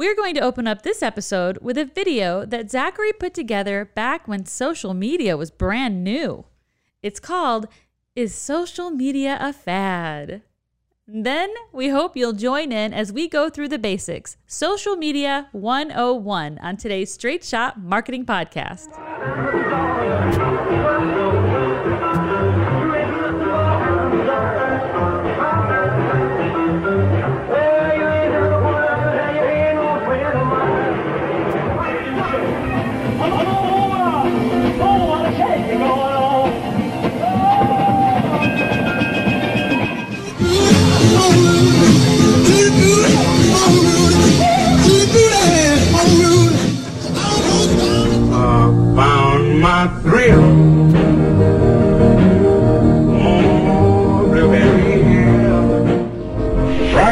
We're going to open up this episode with a video that Zachary put together back when social media was brand new. It's called Is Social Media a Fad? Then we hope you'll join in as we go through the basics Social Media 101 on today's Straight Shot Marketing Podcast.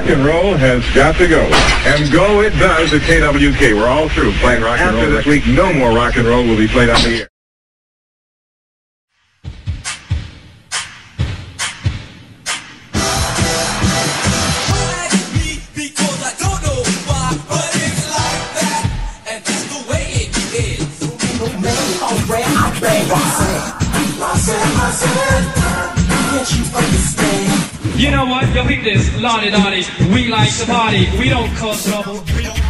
Rock and roll has got to go. And go it does at KWK. We're all through playing rock and roll. After this week, no more rock and roll will be played on the air. Because I don't know why, but it's like that, and that's the way it is. You know what? Yo, peep this, Lonnie Donnie. We like to party. We don't cause trouble. We don't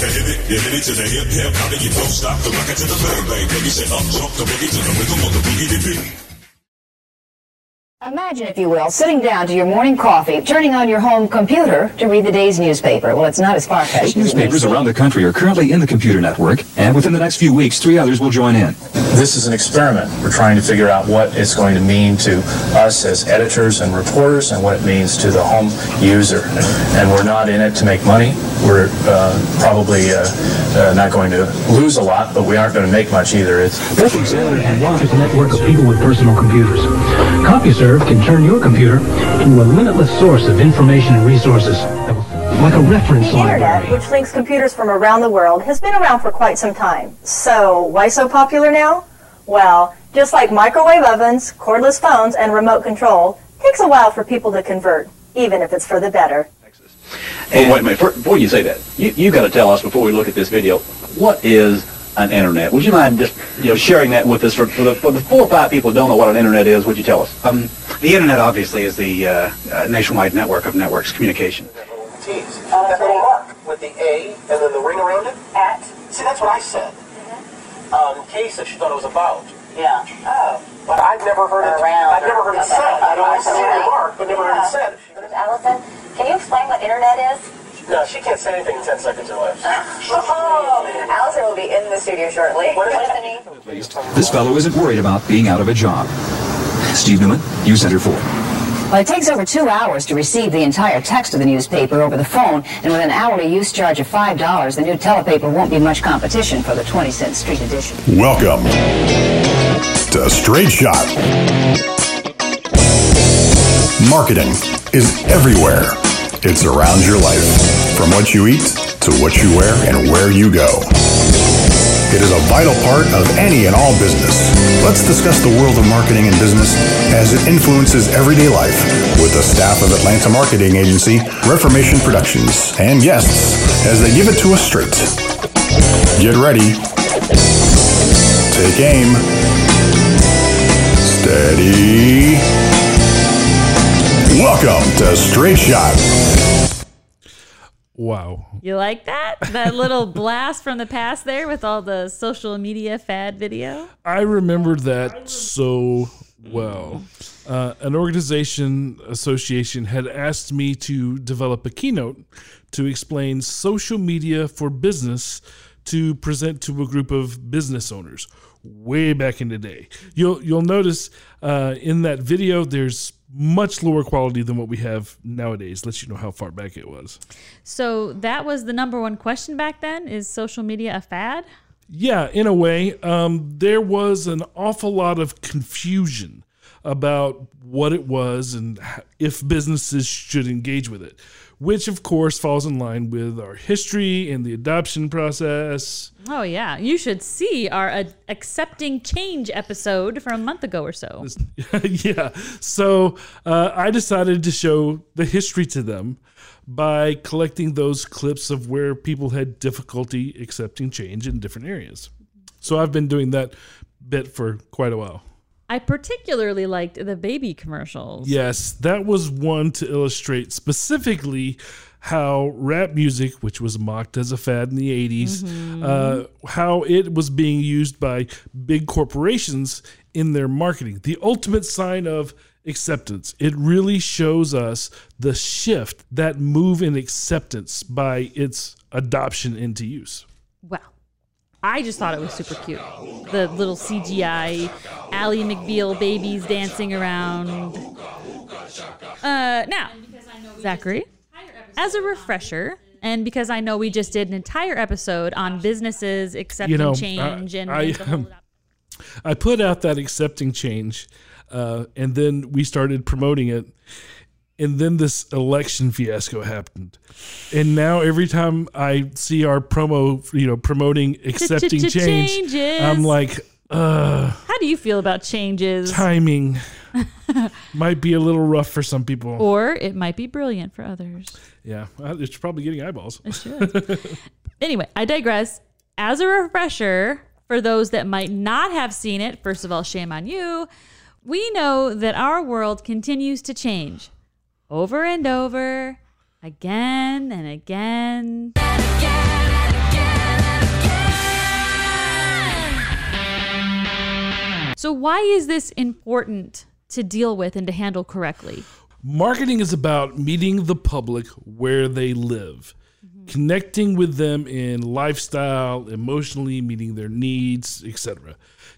said you hit it to the hip hip, how do you don't stop the rocket to the bang bang? Baby say up jump the boogie to the rhythm of the boogie beat. Imagine, if you will, sitting down to your morning coffee, turning on your home computer to read the day's newspaper. Well, it's not as far-fetched as it Newspapers around the country are currently in the computer network, and within the next few weeks, three others will join in. This is an experiment. We're trying to figure out what it's going to mean to us as editors and reporters and what it means to the home user. And we're not in it to make money. We're uh, probably uh, uh, not going to lose a lot, but we aren't going to make much either. It's Both Examiner and Watch is a network of people with personal computers. CompuServe can turn your computer into a limitless source of information and resources, like a reference The internet, library. which links computers from around the world, has been around for quite some time. So, why so popular now? Well, just like microwave ovens, cordless phones, and remote control, takes a while for people to convert, even if it's for the better. Well, wait a minute. Before you say that, you you got to tell us before we look at this video, what is an internet? Would you mind just you know sharing that with us for, for the for the four or five people who don't know what an internet is? Would you tell us? Um, the internet obviously is the uh, uh, nationwide network of networks communication. T's. That little mark with the A and then the ring around it? At. See, that's what I said. Um, Kay said she thought it was about. Yeah. Oh. But I've never heard it. Around. I've never heard it said. I've always seen the mark, but never heard it said. Allison, can you explain what internet is? No, she can't say anything in 10 seconds or less. Oh, Allison will be in the studio shortly. What is the name? This fellow isn't worried about being out of a job. Steve Newman, News Center 4. Well, it takes over two hours to receive the entire text of the newspaper over the phone, and with an hourly use charge of $5, the new telepaper won't be much competition for the 20 cent street edition. Welcome to Straight Shot. Marketing is everywhere. it's around your life, from what you eat to what you wear and where you go. It is a vital part of any and all business. Let's discuss the world of marketing and business as it influences everyday life with the staff of Atlanta marketing agency Reformation Productions and guests as they give it to us straight. Get ready. Take aim. Steady. Welcome to Straight Shot. Wow. You like that? That little blast from the past there with all the social media fad video? I remember that so well. Uh, an organization association had asked me to develop a keynote to explain social media for business to present to a group of business owners way back in the day. You'll you'll notice uh, in that video there's much lower quality than what we have nowadays. Lets you know how far back it was. So that was the number one question back then is social media a fad? Yeah, in a way, um, there was an awful lot of confusion about what it was and if businesses should engage with it. Which of course falls in line with our history and the adoption process. Oh yeah, you should see our uh, accepting change episode from a month ago or so. yeah. So uh, I decided to show the history to them by collecting those clips of where people had difficulty accepting change in different areas. So I've been doing that bit for quite a while. I particularly liked the baby commercials. Yes, that was one to illustrate specifically how rap music, which was mocked as a fad in the 80s, Mhm. uh, how it was being used by big corporations in their marketing. The ultimate sign of acceptance. It really shows us the shift, that move in acceptance by its adoption into use. Well, I just thought it was super cute. The little CGI Ally McBeal babies dancing around. Uh, now, Zachary, as a refresher, and because I know we just did an entire episode on businesses accepting you know, change I, and, I, and the whole- um, I put out that accepting change, uh, and then we started promoting it, and then this election fiasco happened, and now every time I see our promo, you know, promoting accepting change, Changes. I'm like, uh, How do you feel about changes? timing might be a little rough for some people. Or it might be brilliant for others. Yeah, it's probably getting eyeballs. It should. anyway, I digress. As a refresher, for those that might not have seen it, first of all, shame on you. We know that our world continues to change over and over, again and again. So, why is this important to deal with and to handle correctly? Marketing is about meeting the public where they live, connecting with them in lifestyle, emotionally meeting their needs, etc.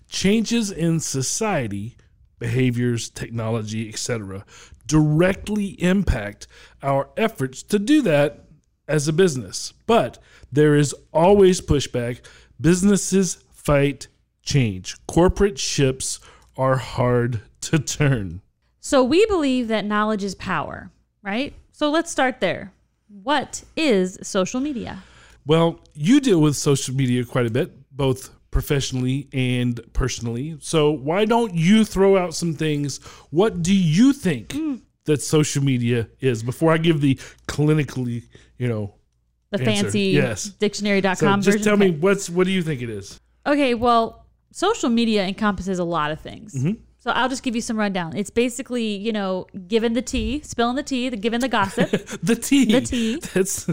Changes in society, behaviors, technology, etc. directly impact our efforts to do that as a business. But there is always pushback. Businesses fight change. Corporate ships are hard to turn. So we believe that knowledge is power, right? So let's start there. What is social media? Well, you deal with social media quite a bit, both professionally and personally. So why don't you throw out some things? What do you think that social media is before I give the clinically, you know, The answer? fancy yes. dictionary.com So just version? tell me what's what do you think it is? Okay, well, social media encompasses a lot of things. Mhm. So I'll just give you some rundown. It's basically, you know, giving the tea, spilling the tea, the giving the gossip. the tea. The tea. That's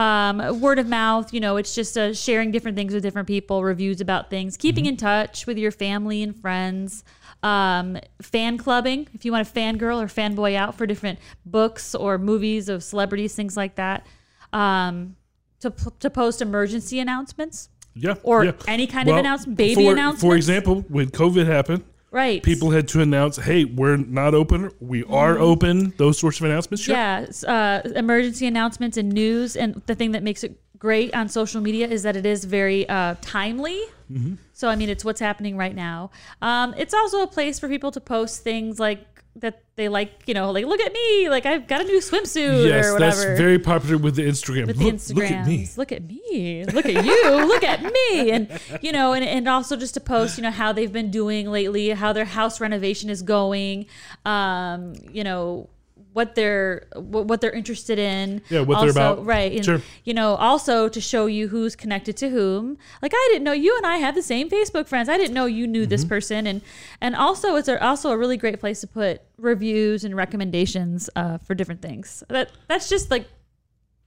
um, word of mouth, you know, it's just uh, sharing different things with different people, reviews about things, keeping Mm-hmm. in touch with your family and friends, um, fan clubbing, if you want to fangirl or fanboy out for different books or movies of celebrities, things like that. Um, to, to post emergency announcements. Yeah. Or yeah. any kind of announcement, baby for, announcements. For example, when COVID happened, Right. people had to announce, "Hey, we're not open. We are Mhm. open." Those sorts of announcements. Sure. Yeah, uh, emergency announcements and news. And the thing that makes it great on social media is that it is very uh, timely. Mhm. So, I mean, it's what's happening right now. Um, it's also a place for people to post things like that they like, you know, like, look at me, like I've got a new swimsuit Yes, or whatever. that's very popular with the Instagram. with look, the look at me. Look at me. Look at you. Look at me. And you know, and, and also just to post, you know, how they've been doing lately, how their house renovation is going, um, you know, what they're what, what they're interested in. Yeah, what they're about. Right. And Sure. you know, also to show you who's connected to whom. Like I didn't know you and I have the same Facebook friends. I didn't know you knew this Mm-hmm. person and and also it's a, also a really great place to put reviews and recommendations uh, for different things. That that's just like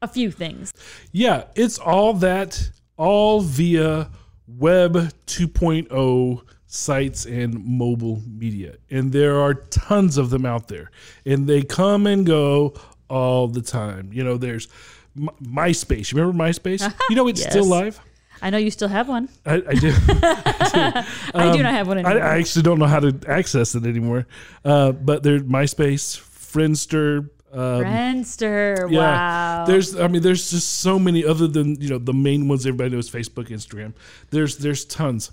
a few things. Yeah, it's all that, all via Web 2.0 sites and mobile media. And there are tons of them out there. And they come and go all the time. You know, there's MySpace. You remember MySpace? You know, it's still live. I know you still have one. I, I do. I I do not have one I, anymore. I actually don't know how to access it anymore. Uh, but there's MySpace, Friendster. Um, Friendster. yeah, Wow. There's, I mean, there's just so many other than you know the main ones everybody knows: Facebook, Instagram. There's, there's tons.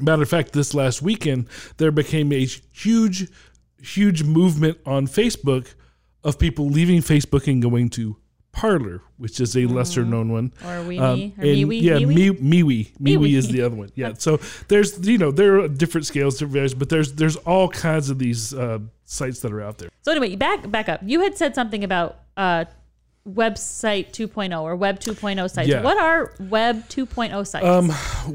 Matter of fact, this last weekend there became a huge, huge movement on Facebook of people leaving Facebook and going to Parler, which is a lesser known one. Or Wee Um, or and- MeWe, Yeah, MeWe. MeWe MeWe. is the other one. Yeah. So there's you know there are different scales, different variations, but there's there's all kinds of these uh, sites that are out there. So anyway, back back up. You had said something about uh, website 2.0 or web 2.0 sites. Yeah. What are web 2.0 sites? Um,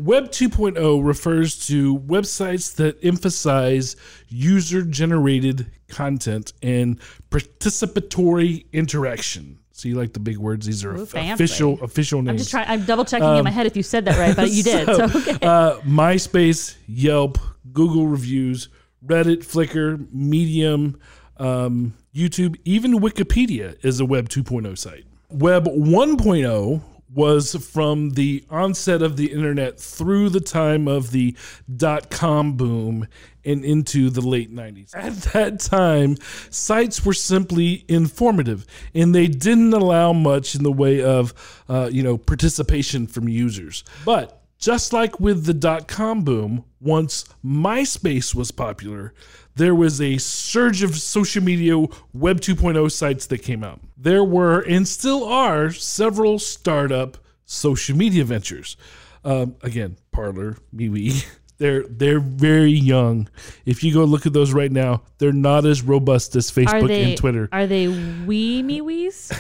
Web 2.0 refers to websites that emphasize user generated content and participatory interaction. See, like the big words. These are Ooh, official official names. I'm just trying. I'm double checking in Um, my head if you said that right, but you did. So, okay. uh, MySpace, Yelp, Google reviews, Reddit, Flickr, Medium, um, YouTube, even Wikipedia is a Web 2.0 site. Web 1.0 was from the onset of the internet through the time of the dot com boom and into the late 90s. At that time, sites were simply informative and they didn't allow much in the way of, uh, you know, participation from users. But just like with the dot com boom, once MySpace was popular, there was a surge of social media Web 2.0 sites that came out. There were and still are several startup social media ventures. Um, again, Parler, MeWe. They're they're very young. If you go look at those right now, they're not as robust as Facebook they and Twitter. Are they wee me wees?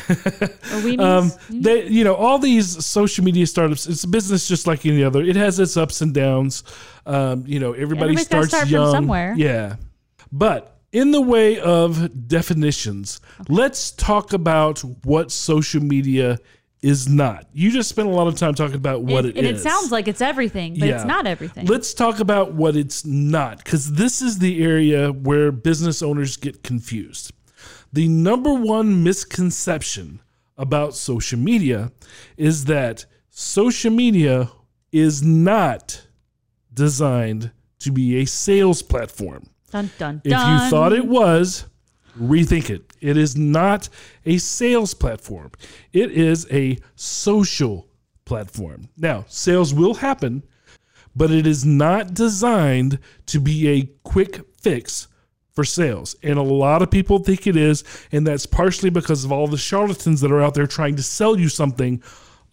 Um, me's? they, you know, all these social media startups, it's a business just like any other. It has its ups and downs. Um, you know, everybody Everybody's starts start from young. somewhere. Yeah. But in the way of definitions, let's talk about what social media is not. You just spent a lot of time talking about what and, it and is. it sounds like it's everything, but it's not everything. Let's talk about what it's not, because this is the area where business owners get confused. The number one misconception about social media is that social media is not designed to be a sales platform. dun dun If dun. you thought it was, rethink it. It is not a sales platform. It is a social platform. Now, sales will happen, but it is not designed to be a quick fix for sales. And a lot of people think it is, and that's partially because of all the charlatans that are out there trying to sell you something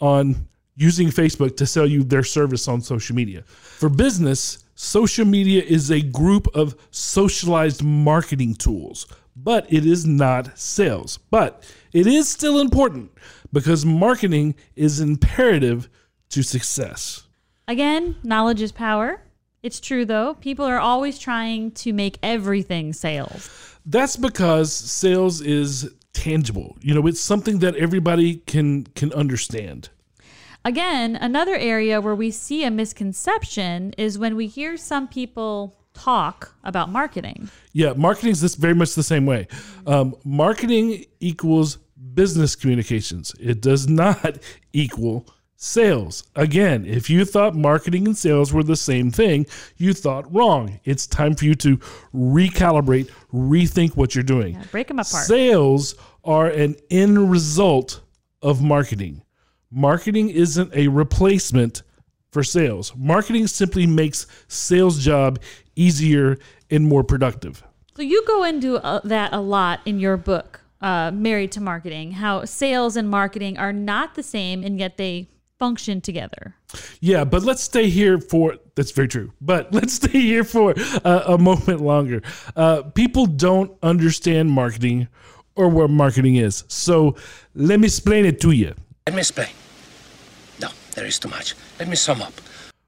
on using Facebook to sell you their service on social media. For business, social media is a group of socialized marketing tools, but it is not sales. But it is still important because marketing is imperative to success. Again, knowledge is power. It's true though. People are always trying to make everything sales. That's because sales is tangible. You know, it's something that everybody can can understand. Again, another area where we see a misconception is when we hear some people talk about marketing. Yeah, marketing is this very much the same way. Um, marketing equals business communications. It does not equal sales. Again, if you thought marketing and sales were the same thing, you thought wrong. It's time for you to recalibrate, rethink what you're doing. Break them apart. Sales are an end result of marketing. Marketing isn't a replacement for sales. Marketing simply makes sales job easier and more productive. So you go into uh, that a lot in your book, uh, Married to Marketing, how sales and marketing are not the same and yet they function together. Yeah, but let's stay here for that's very true. But let's stay here for uh, a moment longer. Uh, people don't understand marketing or what marketing is. So let me explain it to you. Let me explain. No, there is too much. Let me sum up.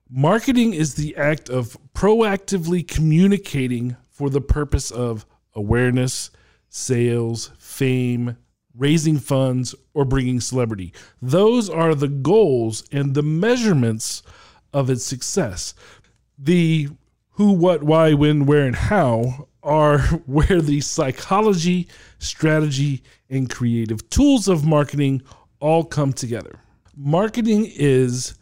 Marketing is the act of proactively communicating for the purpose of awareness, sales, fame, raising funds, or bringing celebrity. Those are the goals and the measurements of its success. The who, what, why, when, where, and how are where the psychology, strategy, and creative tools of marketing all come together. Marketing is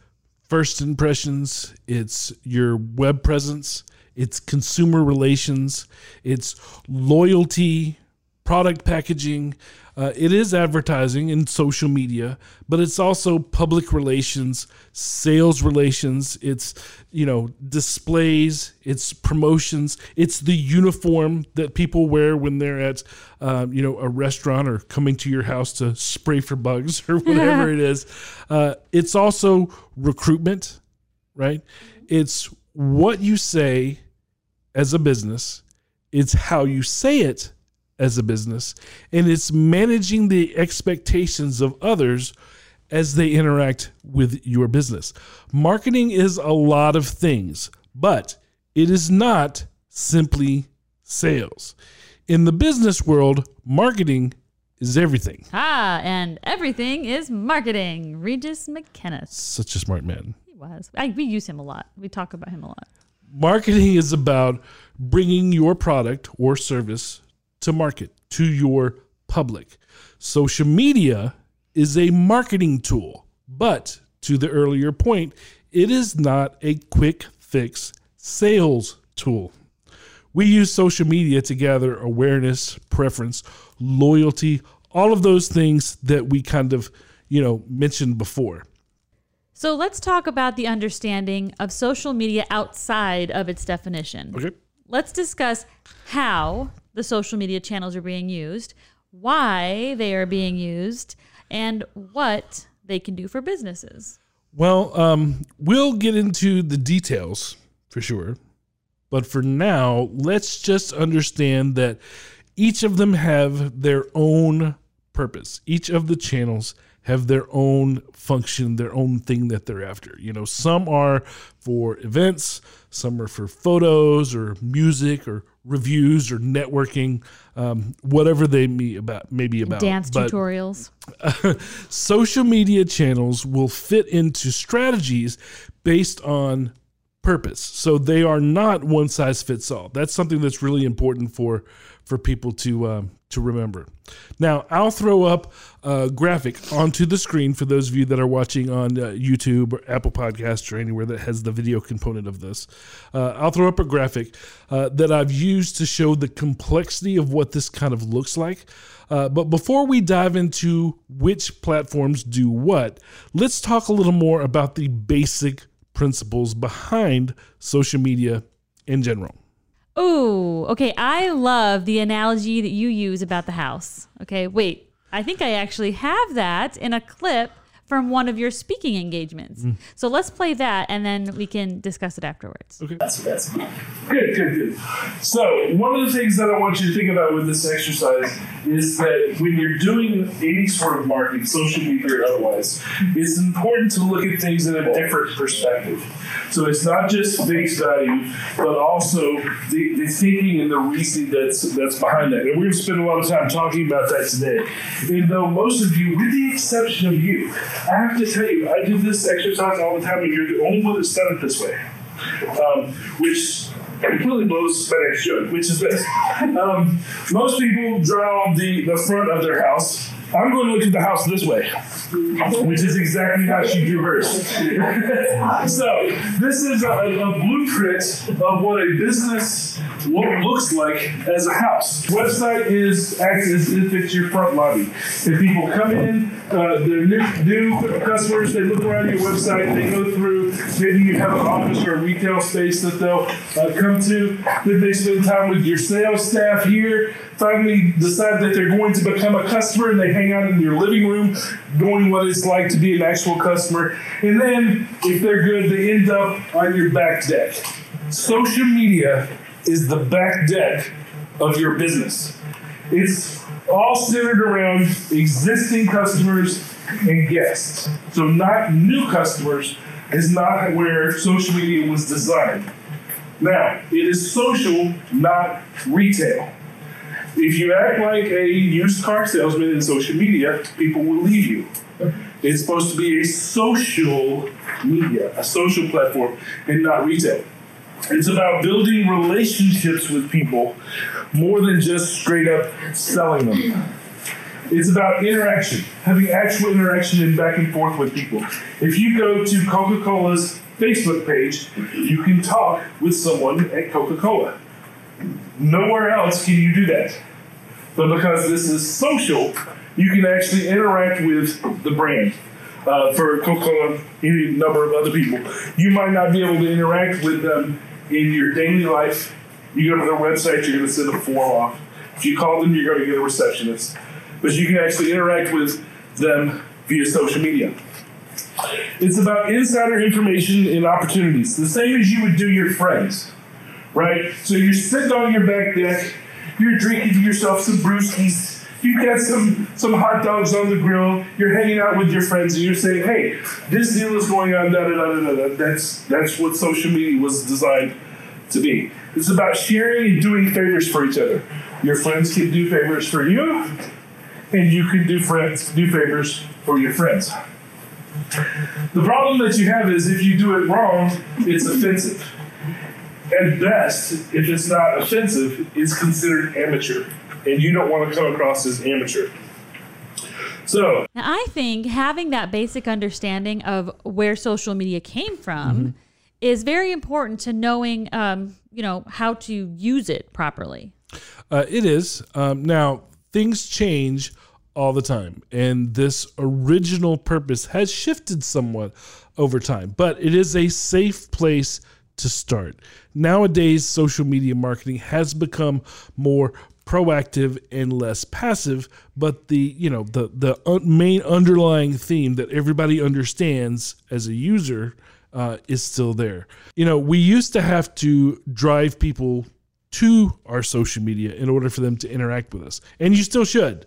first impressions, it's your web presence, it's consumer relations, it's loyalty, product packaging. Uh, it is advertising and social media, but it's also public relations, sales relations. It's you know displays, it's promotions, it's the uniform that people wear when they're at um, you know a restaurant or coming to your house to spray for bugs or whatever it is. Uh, it's also recruitment, right? It's what you say as a business. It's how you say it as a business, and it's managing the expectations of others as they interact with your business. Marketing is a lot of things, but it is not simply sales. In the business world, marketing is everything. Ah, and everything is marketing. Regis McKenna. Such a smart man. He was. I, we use him a lot. We talk about him a lot. Marketing is about bringing your product or service to market, to your public. Social media is a marketing tool, but to the earlier point, it is not a quick fix sales tool. We use social media to gather awareness, preference, loyalty, all of those things that we kind of, you know, mentioned before. So let's talk about the understanding of social media outside of its definition. Okay. Let's discuss how the social media channels are being used, why they are being used, and what they can do for businesses. Well, um, we'll get into the details for sure. But for now, let's just understand that each of them have their own purpose. Each of the channels have their own function, their own thing that they're after. You know, some are for events, some are for photos or music or reviews or networking, um, whatever they may about maybe about Dance But- tutorials. social media channels will fit into strategies based on purpose. So they are not one size fits all. That's something that's really important for for people to um, to remember. Now, I'll throw up a graphic onto the screen for those of you that are watching on uh, YouTube or Apple Podcasts or anywhere that has the video component of this. Uh, I'll throw up a graphic uh, that I've used to show the complexity of what this kind of looks like. Uh, but before we dive into which platforms do what, let's talk a little more about the basic principles behind social media in general. Ooh, okay. I love the analogy that you use about the house. Okay, wait. I think I actually have that in a clip from one of your speaking engagements. Mm. So let's play that and then we can discuss it afterwards. Okay. That's, that's good, good, good. So, one of the things that I want you to think about with this exercise is that when you're doing any sort of marketing, social media or otherwise, it's important to look at things in a different perspective. So, it's not just face value, but also the, the thinking and the reasoning that's that's behind that. And we're going to spend a lot of time talking about that today. And though most of you, with the exception of you, I have to tell you, I do this exercise all the time, and you're the only one that's done it this way um, which completely blows my next joke, which is this. Um, most people draw the, the front of their house. I'm going to look at the house this way, which is exactly how she drew hers. so, this is a, a blueprint of what a business lo- looks like as a house. Website is acts as if it's your front lobby. If people come in, uh, they're new, new customers, they look around your website, they go through, maybe you have an office or a retail space that they'll uh, come to, then they spend time with your sales staff here, finally decide that they're going to become a customer and they hang out in your living room, knowing what it's like to be an actual customer. And then, if they're good, they end up on your back deck. Social media is the back deck of your business. It's all centered around existing customers and guests. So, not new customers is not where social media was designed. Now, it is social, not retail. If you act like a used car salesman in social media, people will leave you. It's supposed to be a social media, a social platform, and not retail. It's about building relationships with people more than just straight up selling them. It's about interaction, having actual interaction and back and forth with people. If you go to Coca Cola's Facebook page, you can talk with someone at Coca Cola. Nowhere else can you do that. but because this is social, you can actually interact with the brand. Uh, for Coca-Cola, any number of other people, you might not be able to interact with them in your daily life. You go to their website, you're going to send a form off. If you call them, you're going to get a receptionist. But you can actually interact with them via social media. It's about insider information and opportunities, the same as you would do your friends, right? So you're sitting on your back deck, you're drinking yourself some brewskis, you've got some some hot dogs on the grill, you're hanging out with your friends, and you're saying, "Hey, this deal is going on." Da da da da da. That's that's what social media was designed to be. It's about sharing and doing favors for each other. Your friends can do favors for you, and you can do friends do favors for your friends. The problem that you have is if you do it wrong, it's offensive. At best, if it's not offensive, it's considered amateur, and you don't want to come across as amateur. So, Now, I think having that basic understanding of where social media came from Mm-hmm. is very important to knowing, um, you know, how to use it properly. Uh, it is. Um, now, things change all the time, and this original purpose has shifted somewhat over time, but it is a safe place to start. Nowadays, social media marketing has become more proactive and less passive but the you know the the un- main underlying theme that everybody understands as a user uh, is still there. You know we used to have to drive people to our social media in order for them to interact with us and you still should.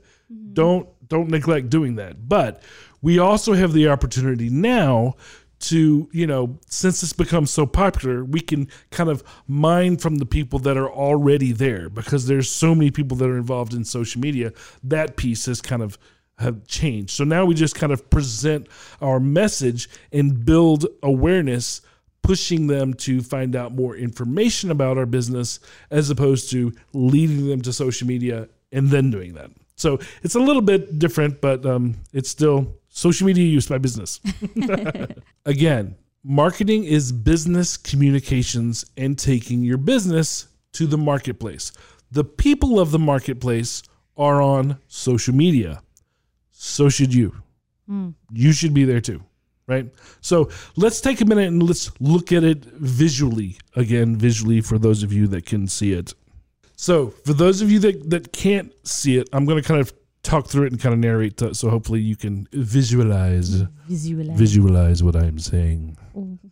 Don't don't neglect doing that. But we also have the opportunity now to you know since it's become so popular we can kind of mine from the people that are already there because there's so many people that are involved in social media that piece has kind of have changed so now we just kind of present our message and build awareness pushing them to find out more information about our business as opposed to leading them to social media and then doing that. So it's a little bit different, but um, it's still social media use by business. Again, marketing is business communications and taking your business to the marketplace. The people of the marketplace are on social media. So should you Hmm. you should be there too right so let's take a minute and let's look at it visually again visually for those of you that can see it so for those of you that, that can't see it i'm going to kind of talk through it and kind of narrate to, so hopefully you can visualize Visualize. visualize what i'm saying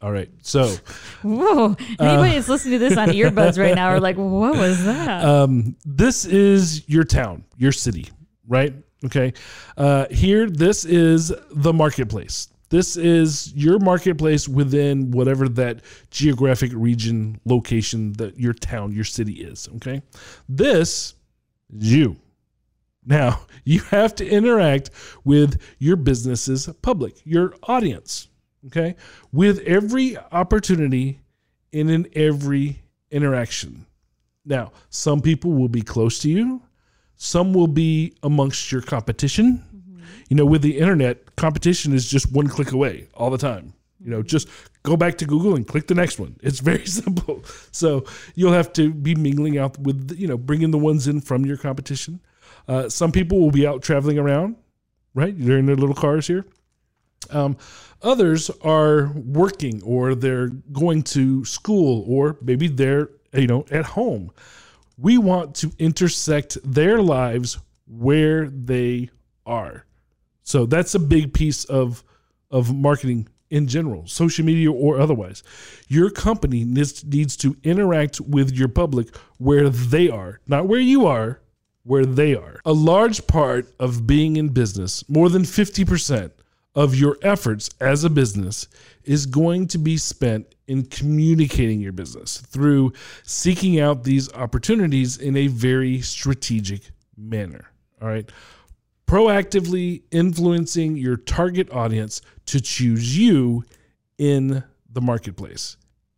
all right so Whoa. Anybody that's listening to this on earbuds right now are like, what was that? um, this is your town, your city, right? Okay. Uh, here, this is the marketplace. This is your marketplace within whatever that geographic region, location that your town, your city is. Okay. This is you. Now, you have to interact with your business's public, your audience, okay, with every opportunity and in every interaction. Now, some people will be close to you, some will be amongst your competition. Mm-hmm. You know, with the internet, competition is just one click away all the time. You know, just go back to Google and click the next one. It's very simple. So you'll have to be mingling out with, you know, bringing the ones in from your competition. Uh, some people will be out traveling around, right? They're in their little cars here. Um, others are working or they're going to school or maybe they're, you know, at home. We want to intersect their lives where they are. So that's a big piece of of marketing in general, social media or otherwise. Your company needs, needs to interact with your public where they are, not where you are, where they are. A large part of being in business, more than 50% of your efforts as a business is going to be spent in communicating your business through seeking out these opportunities in a very strategic manner. All right. Proactively influencing your target audience to choose you in the marketplace.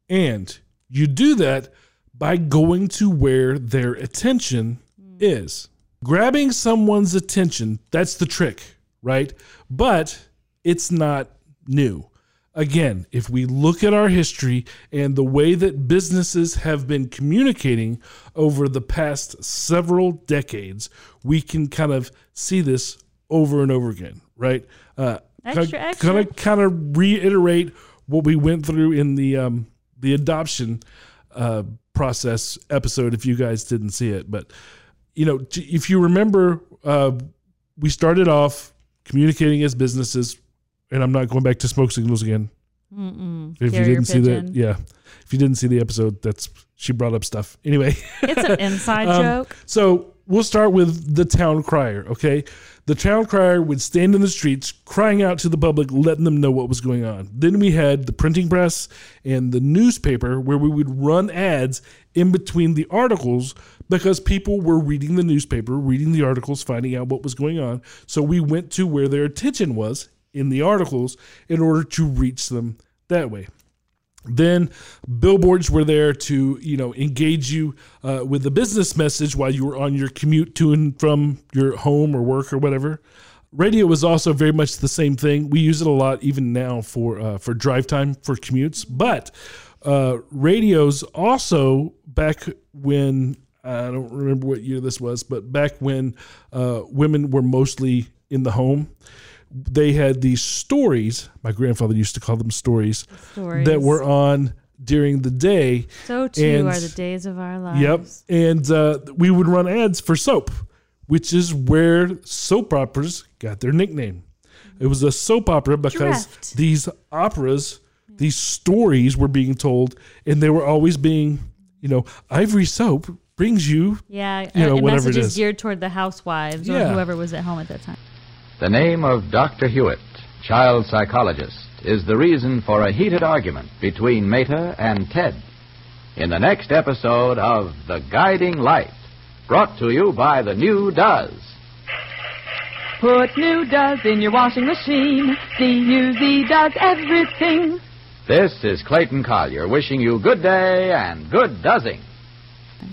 And you do that by going to where their attention is. Grabbing someone's attention, that's the trick, right? But it's not new. again, if we look at our history and the way that businesses have been communicating over the past several decades, we can kind of see this over and over again, right? Uh, Extra, kind, extra. Kind of, kind of reiterate what we went through in the um, the adoption uh, process episode. If you guys didn't see it, but you know, if you remember, uh, we started off communicating as businesses, and I'm not going back to smoke signals again. Mm-mm. If you didn't see that, yeah. If you didn't see the episode, that's she brought up stuff. Anyway, It's an inside Um, joke. So we'll start with the town crier. Okay, the town crier would stand in the streets crying out to the public, letting them know what was going on. Then we had the printing press and the newspaper, where we would run ads in between the articles because people were reading the newspaper, reading the articles, finding out what was going on. So we went to where their attention was in the articles in order to reach them that way. Then billboards were there to you know engage you uh, with the business message while you were on your commute to and from your home or work or whatever. Radio was also very much the same thing. We use it a lot even now for uh, for drive time for commutes. But uh, radios also back when I don't remember what year this was, but back when uh, women were mostly in the home, they had these stories. My grandfather used to call them stories, Stories. that were on during the day. So too And- are the days of our lives. Yep. And uh, we would run ads for soap, which is where soap operas got their nickname. It was a soap opera because Drift. these operas, these stories were being told, and they were always being, you know, Ivory Soap brings you, Yeah, you know, and whatever it messages is. geared toward the housewives or whoever was at home at that time. The name of Dr. Hewitt, child psychologist, is the reason for a heated argument between Meta and Ted. In the next episode of The Guiding Light, brought to you by the new Duz. Put new Duz in your washing machine. D-U-Z does everything. This is Clayton Collyer wishing you good day and good doesing.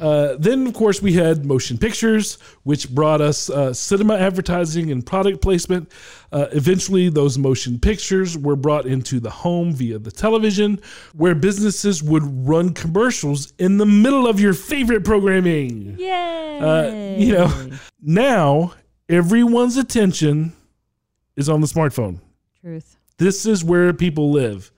Uh, then, of course, we had motion pictures, which brought us uh, cinema advertising and product placement. Uh, eventually, those motion pictures were brought into the home via the television, where businesses would run commercials in the middle of your favorite programming. Yay! Uh, you know, now everyone's attention is on the smartphone. Truth. This is where people live.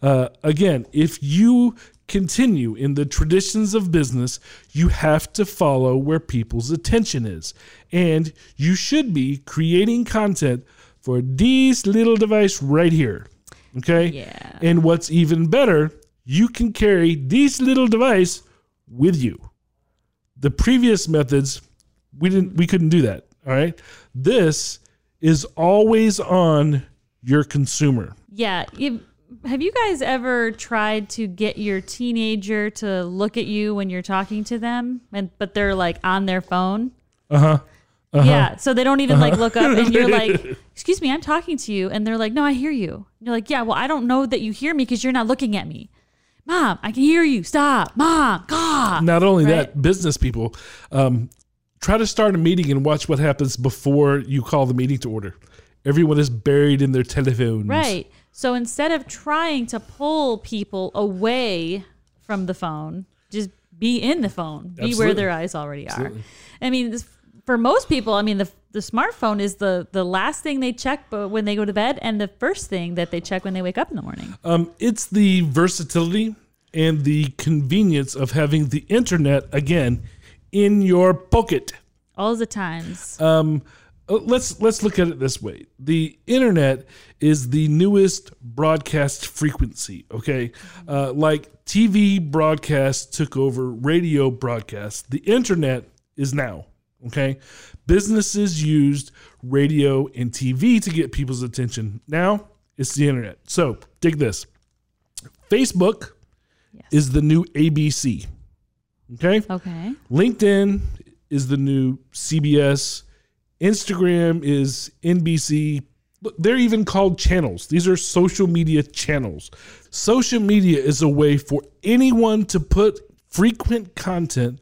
Uh, again, if you continue in the traditions of business, you have to follow where people's attention is. And you should be creating content for this little device right here. Okay? Yeah. And what's even better, you can carry this little device with you. The previous methods, we didn't we couldn't do that. All right. This is always on your consumer. Yeah. You, have you guys ever tried to get your teenager to look at you when you're talking to them, and but they're like on their phone? Uh-huh. Uh-huh. Yeah, so they don't even like Uh-huh. look up, and you're like, "Excuse me, I'm talking to you," and they're like, "No, I hear you." And you're like, "Yeah, well, I don't know that you hear me because you're not looking at me." Mom, I can hear you. Stop, Mom. God. Not only Right? that, business people um, try to start a meeting and watch what happens before you call the meeting to order. Everyone is buried in their telephones. Right. So instead of trying to pull people away from the phone, just be in the phone. Be where their eyes already are. Absolutely. I mean, this, for most people, I mean, the the smartphone is the the last thing they check when they go to bed, and the first thing that they check when they wake up in the morning. Um, it's the versatility and the convenience of having the internet again in your pocket. All the times. Um, let's let's look at it this way: the internet is the newest broadcast frequency. Okay, uh, like TV broadcast took over radio broadcast, the internet is now. Okay, businesses used radio and TV to get people's attention. Now it's the internet. So dig this: Facebook is the new ABC. Okay. Okay. LinkedIn is the new CBS. Instagram is NBC. They're even called channels. These are social media channels. Social media is a way for anyone to put frequent content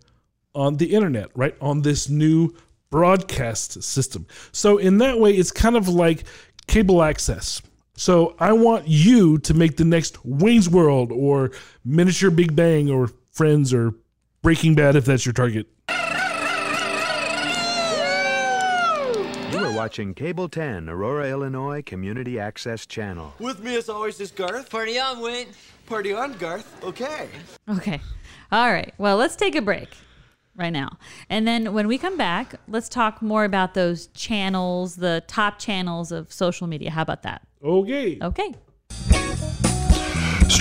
on the internet, right? On this new broadcast system. So, in that way, it's kind of like cable access. So I want you to make the next Wayne's World or Miniature Big Bang or Friends or Breaking Bad if that's your target. You are watching Cable 10, Aurora, Illinois Community Access Channel. With me as always is Garth. Party on, Wayne. Party on, Garth. Okay. Okay. All right. Well, let's take a break right now. And then when we come back, let's talk more about those channels, the top channels of social media. How about that? Okay. Okay.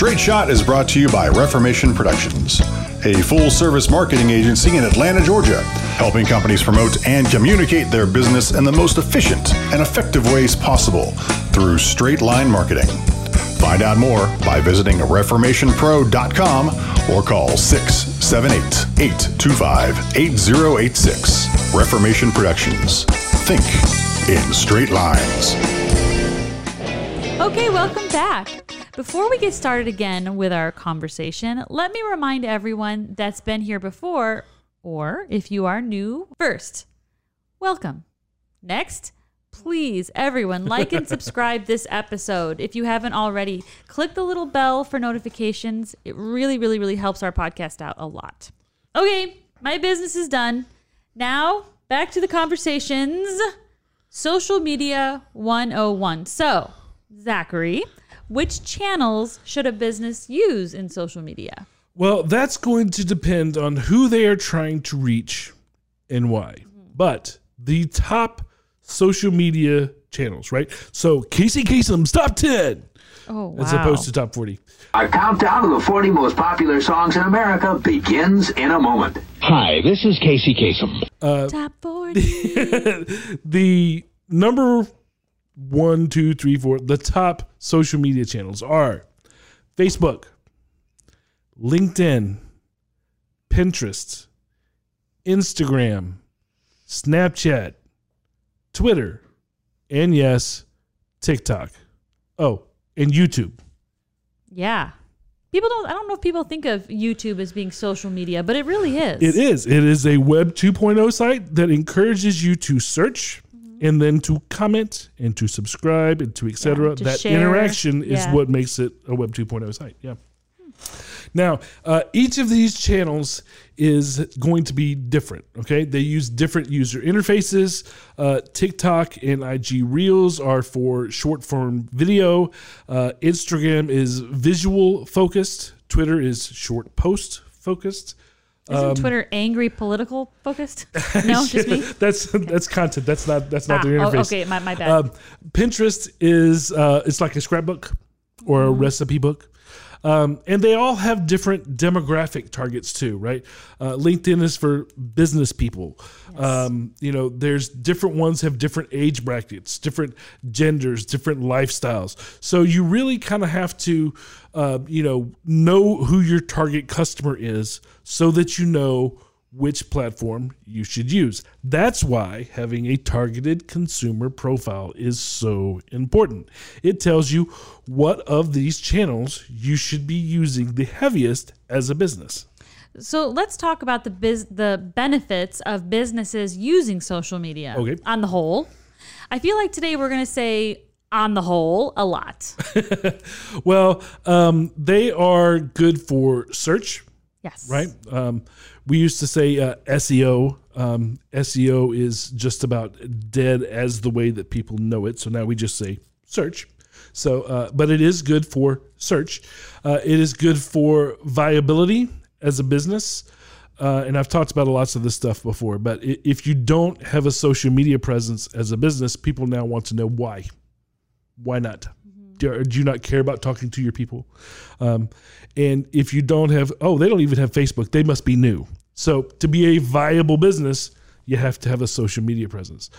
Straight Shot is brought to you by Reformation Productions, a full service marketing agency in Atlanta, Georgia, helping companies promote and communicate their business in the most efficient and effective ways possible through straight line marketing. Find out more by visiting ReformationPro.com or call 678 825 8086. Reformation Productions. Think in straight lines. Okay, welcome back. Before we get started again with our conversation, let me remind everyone that's been here before, or if you are new, first, welcome. Next, please, everyone, like and subscribe this episode. If you haven't already, click the little bell for notifications. It really, really, really helps our podcast out a lot. Okay, my business is done. Now, back to the conversations. Social media 101. So, Zachary, which channels should a business use in social media? Well, that's going to depend on who they are trying to reach and why. But the top social media channels, right? So Casey Kasem's top 10 Oh, wow. as opposed to top 40. Our countdown of the 40 most popular songs in America begins in a moment. Hi, this is Casey Kasem. Uh, top 40. the number one, two, three, four, the top social media channels are Facebook, LinkedIn, Pinterest, Instagram, Snapchat, Twitter, and yes, TikTok. Oh, and YouTube. Yeah. People don't, I don't know if people think of YouTube as being social media, but it really is. It is. It is a Web 2.0 site that encourages you to search and then to comment and to subscribe and to etc. to that share. interaction is Yeah. what makes it a Web 2.0 site. Yeah. Now, uh, each of these channels is going to be different. Okay, they use different user interfaces. Uh, TikTok and IG Reels are for short form video. Uh, Instagram is visual focused. Twitter is short post focused. Isn't Um, Twitter angry political focused? No, just me. that's that's content. That's not that's not Ah, their oh, interface. okay, my- my bad. Um, Pinterest is uh, it's like a scrapbook or Mm-hmm. a recipe book. Um, and they all have different demographic targets too, right? Uh, LinkedIn is for business people. Um, you know, there's different ones have different age brackets, different genders, different lifestyles. So you really kind of have to, uh, you know, know who your target customer is so that you know which platform you should use. That's why having a targeted consumer profile is so important. It tells you what of these channels you should be using the heaviest as a business. So let's talk about the biz- the benefits of businesses using social media. Okay. On the whole, I feel like today we're going to say on the whole a lot. Well, um, they are good for search. Yes. Right. Um, we used to say uh, SEO. Um, SEO is just about dead as the way that people know it. So now we just say search. So, uh, but it is good for search. Uh, it is good for viability as a business. Uh, and I've talked about lots of this stuff before. But if you don't have a social media presence as a business, people now want to know why. Why not? Do, do you not care about talking to your people? Um, and if you don't have, oh, they don't even have Facebook, they must be new. So to be a viable business, you have to have a social media presence.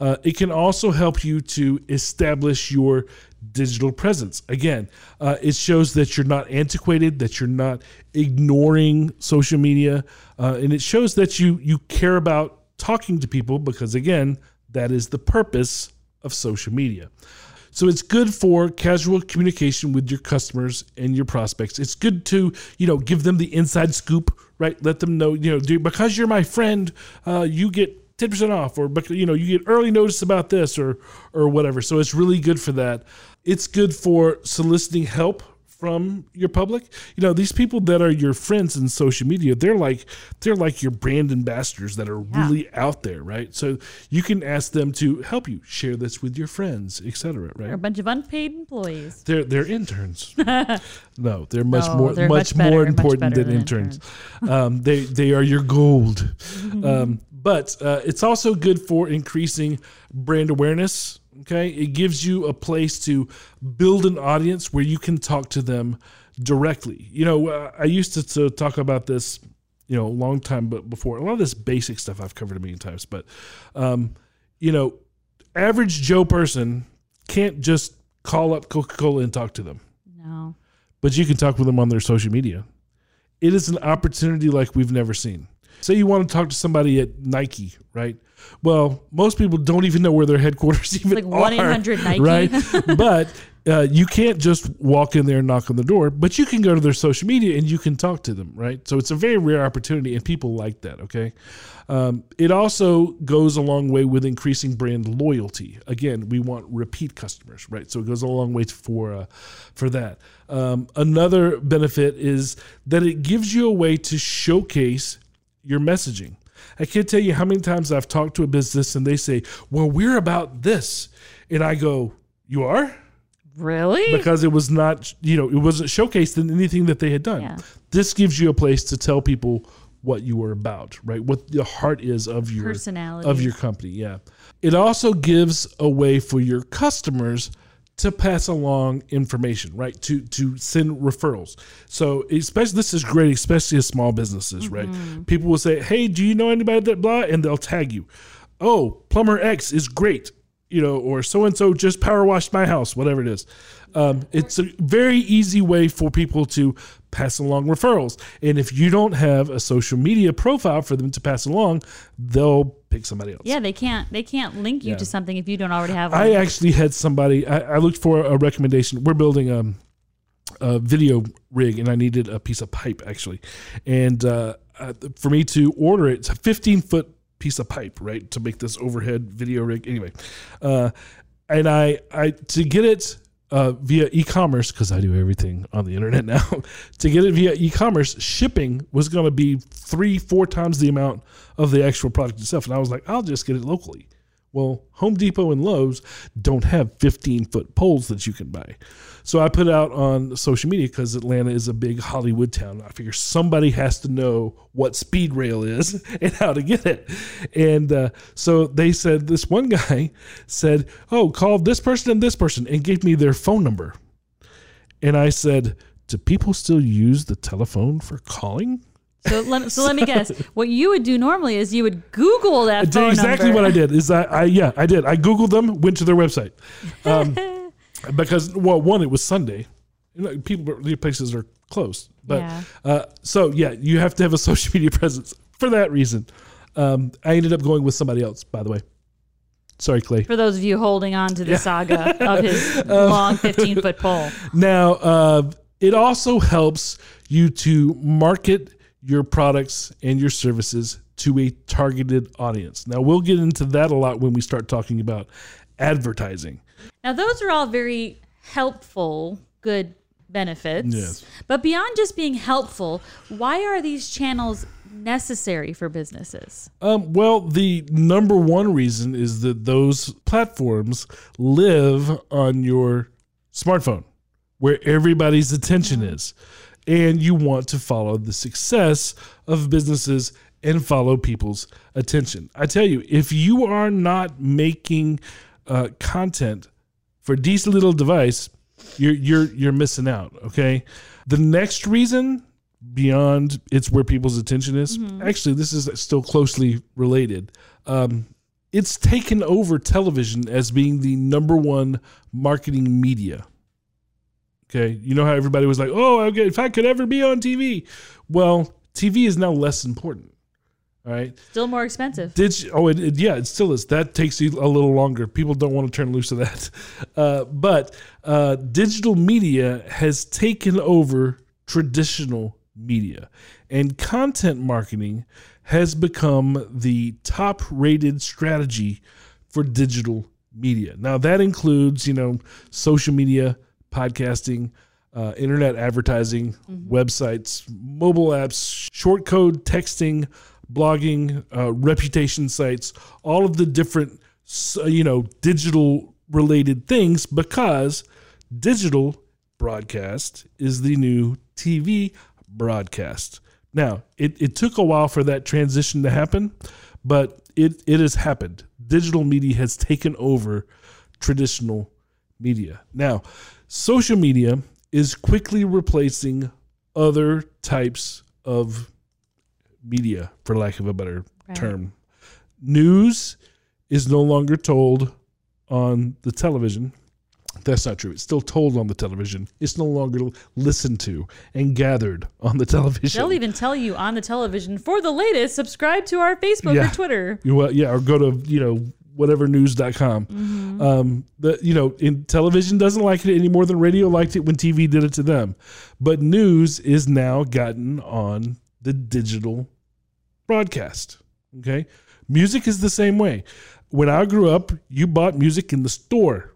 Uh, it can also help you to establish your digital presence. Again, uh, it shows that you're not antiquated, that you're not ignoring social media, uh, and it shows that you you care about talking to people because again, that is the purpose of social media. So it's good for casual communication with your customers and your prospects. It's good to, you know, give them the inside scoop, right? Let them know, you know, because you're my friend, uh, you get ten percent off, or you know, you get early notice about this, or or whatever. So it's really good for that. It's good for soliciting help from your public. You know, these people that are your friends in social media, they're like they're like your brand ambassadors that are really out there, right? So you can ask them to help you share this with your friends, etc. Right? They're a bunch of unpaid employees. They're they're interns. no, they're much No, more they're much, much better, more important better than, than interns. um, they they are your gold. um, but uh, it's also good for increasing brand awareness. Okay, it gives you a place to build an audience where you can talk to them directly. You know, uh, I used to, to talk about this, you know, a long time but before. A lot of this basic stuff I've covered a million times, but um, you know, average Joe person can't just call up Coca Cola and talk to them No. but you can talk with them on their social media. It is an opportunity like we've never seen. Say you want to talk to somebody at Nike, right? Well, most people don't even know where their headquarters even like are, 1-800 Nike. right? but uh, you can't just walk in there and knock on the door, but you can go to their social media and you can talk to them, right? So it's a very rare opportunity, and people like that. Okay, um, it also goes a long way with increasing brand loyalty. Again, we want repeat customers, right? So it goes a long way for uh, for that. Um, another benefit is that it gives you a way to showcase your messaging. I can't tell you how many times I've talked to a business and they say, "Well, we're about this," and I go, "You are." Really? because it was not you know it wasn't showcased in anything that they had done this gives you a place to tell people what you were about right what the heart is of your Personality. of your company yeah it also gives a way for your customers to pass along information right to to send referrals. So especially this is great especially as small businesses right? Mm-hmm. People will say hey do you know anybody that blah? And they'll tag you. Oh plumber x is great you know, or so and so just power washed my house, whatever it is. Um, it's a very easy way for people to pass along referrals. And if you don't have a social media profile for them to pass along, they'll pick somebody else. Yeah, they can't they can't link you Yeah. to something if you don't already have one. I actually had somebody, I, I looked for a recommendation. We're building um, a video rig and I needed a piece of pipe actually. And uh, uh, for me to order it, it's a 15 foot piece of pipe, right, to make this overhead video rig. Anyway, uh, and I, I to get it uh, via e-commerce because I do everything on the internet now. to get it via e-commerce, shipping was going to be three, four times the amount of the actual product itself, and I was like, I'll just get it locally. Well, Home Depot and Lowe's don't have 15 foot poles that you can buy. So I put it out on social media because Atlanta is a big Hollywood town. I figure somebody has to know what speed rail is and how to get it. And uh, so they said, this one guy said, Oh, call this person and this person and gave me their phone number. And I said, Do people still use the telephone for calling? so let, so let me guess. What you would do normally is you would Google that I did exactly number. what I did. Is I, I yeah I did. I googled them, went to their website, um, because well one it was Sunday, you know, people the places are closed, but Yeah. uh, so yeah you have to have a social media presence for that reason. Um, I ended up going with somebody else, by the way. Sorry, Clay. For those of you holding on to the Yeah. saga of his Um, long 15 foot pole. Now, uh, it also helps you to market your products and your services to a targeted audience. Now, we'll get into that a lot when we start talking about advertising. Now, those are all very helpful, good benefits. Yes. But beyond just being helpful, why are these channels necessary for businesses? Um, well, the number one reason is that those platforms live on your smartphone, where everybody's attention is. And you want to follow the success of businesses and follow people's attention. I tell you, if you are not making uh, content for a decent little device, you're you're you're missing out. Okay. The next reason beyond it's where people's attention is. Actually, this is still closely related. Um, it's taken over television as being the number one marketing media. Okay, you know how everybody was like, "Oh, okay, if I could ever be on TV," well, TV is now less important. All right. Still more expensive. Did you, oh it, it- yeah it still is that takes you a little longer people don't want to turn loose of that uh, but uh, digital media has taken over traditional media. And content marketing has become the top rated strategy for digital media. Now, that includes, you know, social media, podcasting, uh, internet advertising, websites, mobile apps, short code texting, blogging, uh, reputation sites, all of the different, uh, you know, digital related things because digital broadcast is the new TV broadcast. Now, it, it took a while for that transition to happen, but it, it has happened. Digital media has taken over traditional media. Now, social media is quickly replacing other types of media, for lack of a better Right. term. News is no longer told on the television. That's not true. It's still told on the television. It's no longer listened to and gathered on the television. They'll even tell you on the television for the latest, subscribe to our Facebook Yeah. or Twitter. You, well, yeah, or go to, you know, whatevernews.com. Mhm. Um, the, you know, in television doesn't like it any more than radio liked it when TV did it to them. But news is now gotten on the digital broadcast. Okay. Music is the same way. When I grew up, you bought music in the store.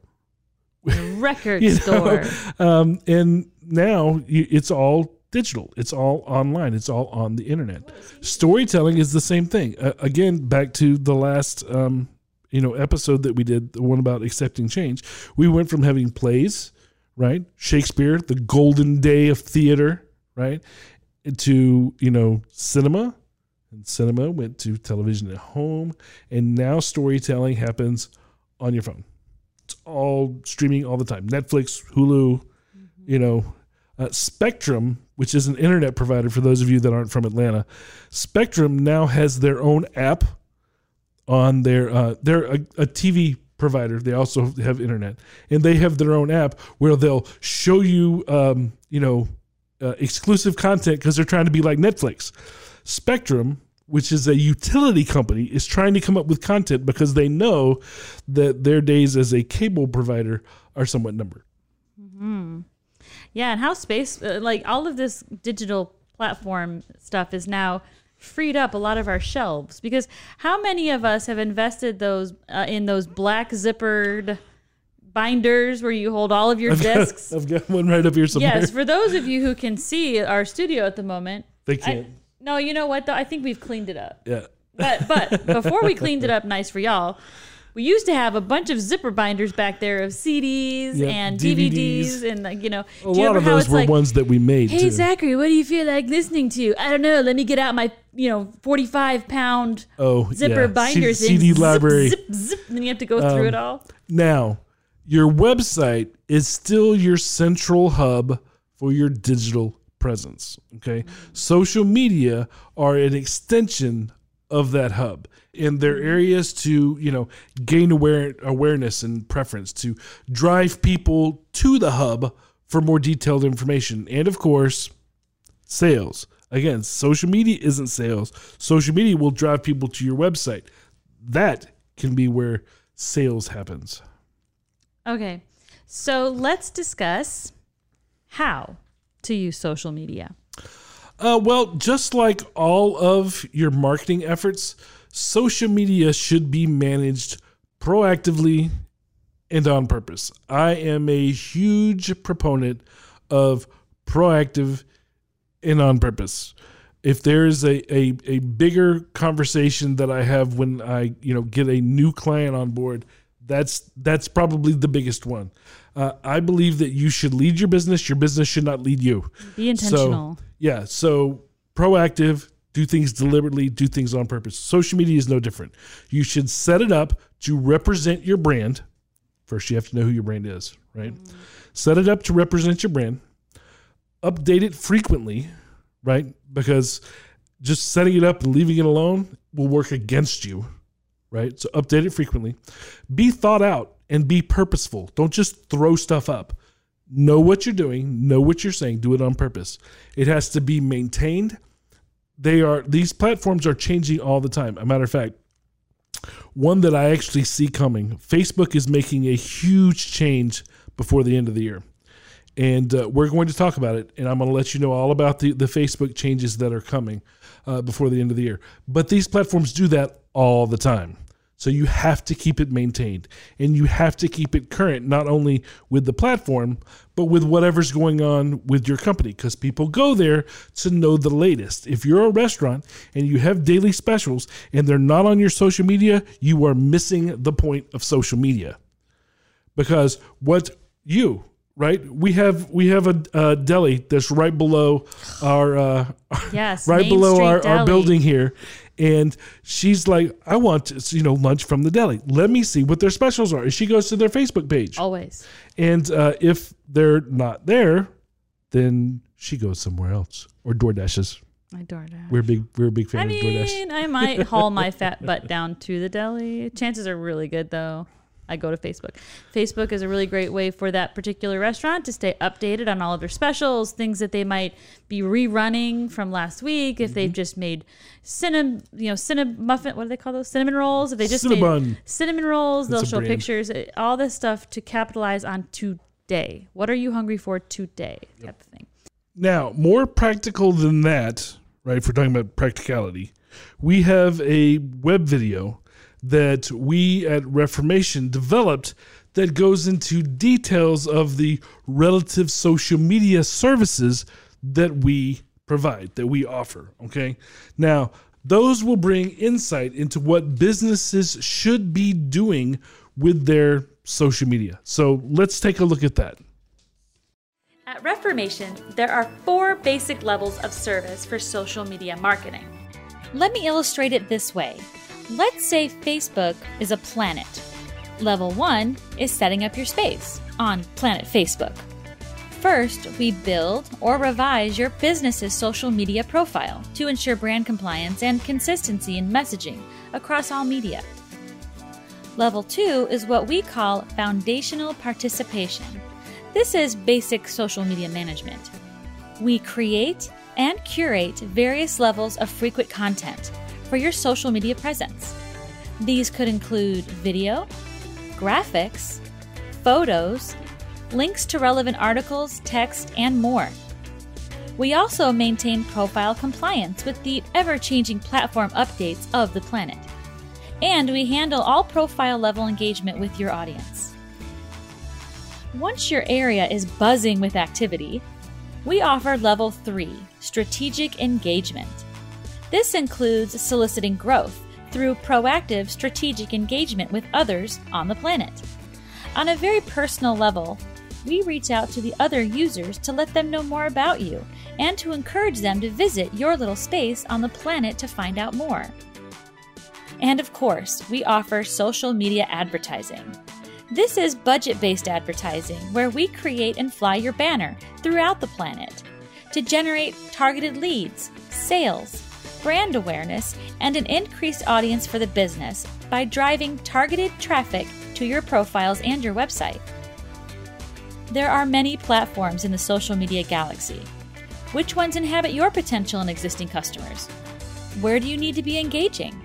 Record You know? store. Um, and now you, it's all digital. It's all online. It's all on the internet. Storytelling is the same thing. Uh, again, back to the last um, you know episode that we did, the one about accepting change. We went from having plays, right? Shakespeare, the golden day of theater, right? To you know cinema. And cinema went to television at home, and now storytelling happens on your phone. It's all streaming all the time. Netflix, Hulu, you know, uh, Spectrum, which is an internet provider for those of you that aren't from Atlanta. Spectrum now has their own app on their uh, they're a, a TV provider. They also have internet, and they have their own app where they'll show you, um, you know, uh, exclusive content because they're trying to be like Netflix. Spectrum, which is a utility company, is trying to come up with content because they know that their days as a cable provider are somewhat numbered. Hmm. Yeah, and how space, uh, like all of this digital platform stuff is now freed up a lot of our shelves because how many of us have invested those uh, in those black zippered binders where you hold all of your I've got- discs? I've got one right up here somewhere. Yes, for those of you who can see our studio at the moment, They can't. no, you know what? Though I think we've cleaned it up. Yeah. But but before we cleaned it up nice for y'all, we used to have a bunch of zipper binders back there of CDs and DVDs. DVDs, and like you know. A you lot of those were like, ones that we made Hey too. Zachary, what do you feel like listening to? I don't know. Let me get out my you know forty five pound Oh, zipper yeah. binders. C- CD zip, library. Zip, zip, and then you have to go Um, through it all. Now, your website is still your central hub for your digital presence. Okay. Social media are an extension of that hub. And they're areas to, you know, gain aware, awareness and preference, to drive people to the hub for more detailed information. And of course, sales. Again, social media isn't sales. Social media will drive people to your website. That can be where sales happens. Okay, so let's discuss how to use social media. Uh, well, just like all of your marketing efforts, social media should be managed proactively and on purpose. I am a huge proponent of proactive and on purpose. If there is a, a, a bigger conversation that I have when I you know get a new client on board, that's that's probably the biggest one. Uh, I believe that you should lead your business. Your business should not lead you. Be intentional. So, yeah. So proactive, do things deliberately, do things on purpose. Social media is no different. You should set it up to represent your brand. First, you have to know who your brand is, right? Set it up to represent your brand. Update it frequently, right? Because just setting it up and leaving it alone will work against you, right? So update it frequently. Be thought out and be purposeful. Don't just throw stuff up. Know what you're doing, know what you're saying, do it on purpose. It has to be maintained. They are these platforms are changing all the time. A matter of fact, one that I actually see coming, Facebook is making a huge change before the end of the year. and uh, we're going to talk about it. And I'm going to let you know all about the the Facebook changes that are coming uh, before the end of the year. But these platforms do that all the time. So you have to keep it maintained and you have to keep it current, not only with the platform, but with whatever's going on with your company because people go there to know the latest. If you're a restaurant and you have daily specials and they're not on your social media, you are missing the point of social media. Because what you, right? We have we have a, a deli that's right below our uh, Yes, right Main below Street our, our building here. And she's like, I want you know lunch from the deli. Let me see what their specials are. And she goes to their Facebook page. Always. And uh, if they're not there, then she goes somewhere else or DoorDashes. I DoorDash. We're big. We're a big fan I of DoorDash. mean, I might haul my fat butt down to the deli. Chances are really good though. I go to Facebook. Facebook is a really great way for that particular restaurant to stay updated on all of their specials, things that they might be rerunning from last week. If Mm-hmm. they've just made cinnamon, you know, cinnamon muffin. What do they call those? Cinnamon rolls. If they just Cinnabon. made cinnamon rolls, That's they'll show brand. pictures. eh, All this stuff to capitalize on today. What are you hungry for today? Type of thing. Now, more practical than that, right? If we're talking about practicality, we have a web video that we at Reformation developed that goes into details of the relative social media services that we provide, that we offer. Okay. Now, those will bring insight into what businesses should be doing with their social media. So let's take a look at that. At Reformation, there are four basic levels of service for social media marketing. Let me illustrate it this way. Let's say Facebook is a planet. Level one is setting up your space on Planet Facebook. First, we build or revise your business's social media profile to ensure brand compliance and consistency in messaging across all media. Level 2 is what we call foundational participation. This is basic social media management. We create and curate various levels of frequent content for your social media presence. These could include video, graphics, photos, links to relevant articles, text, and more. We also maintain profile compliance with the ever changing platform updates of the planet. And we handle all profile level engagement with your audience. Once your area is buzzing with activity, we offer level 3 strategic engagement. This includes soliciting growth through proactive strategic engagement with others on the planet. On a very personal level, we reach out to the other users to let them know more about you and to encourage them to visit your little space on the planet to find out more. And of course, we offer social media advertising. This is budget based advertising where we create and fly your banner throughout the planet to generate targeted leads, sales, brand awareness, and an increased audience for the business by driving targeted traffic to your profiles and your website. There are many platforms in the social media galaxy. Which ones inhabit your potential and existing customers? Where do you need to be engaging?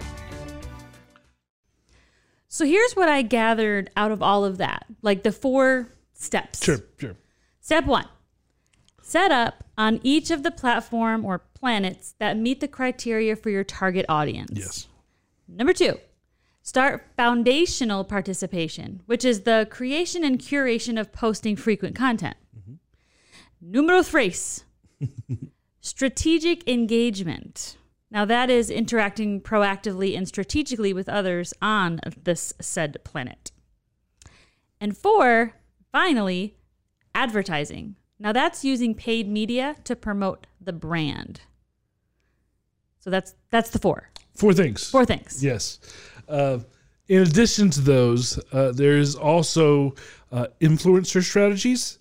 So here's what I gathered out of all of that, like the four steps. Sure, sure. Step one set up on each of the platform or planets that meet the criteria for your target audience. Yes. Number two, start foundational participation, which is the creation and curation of posting frequent content. Mm-hmm. Numero tres, strategic engagement. Now, that is interacting proactively and strategically with others on this said planet. And four, finally, advertising. Now, that's using paid media to promote the brand. So that's that's the four. Four things. Four things. Yes. Uh, in addition to those, uh, there is also uh, influencer strategies,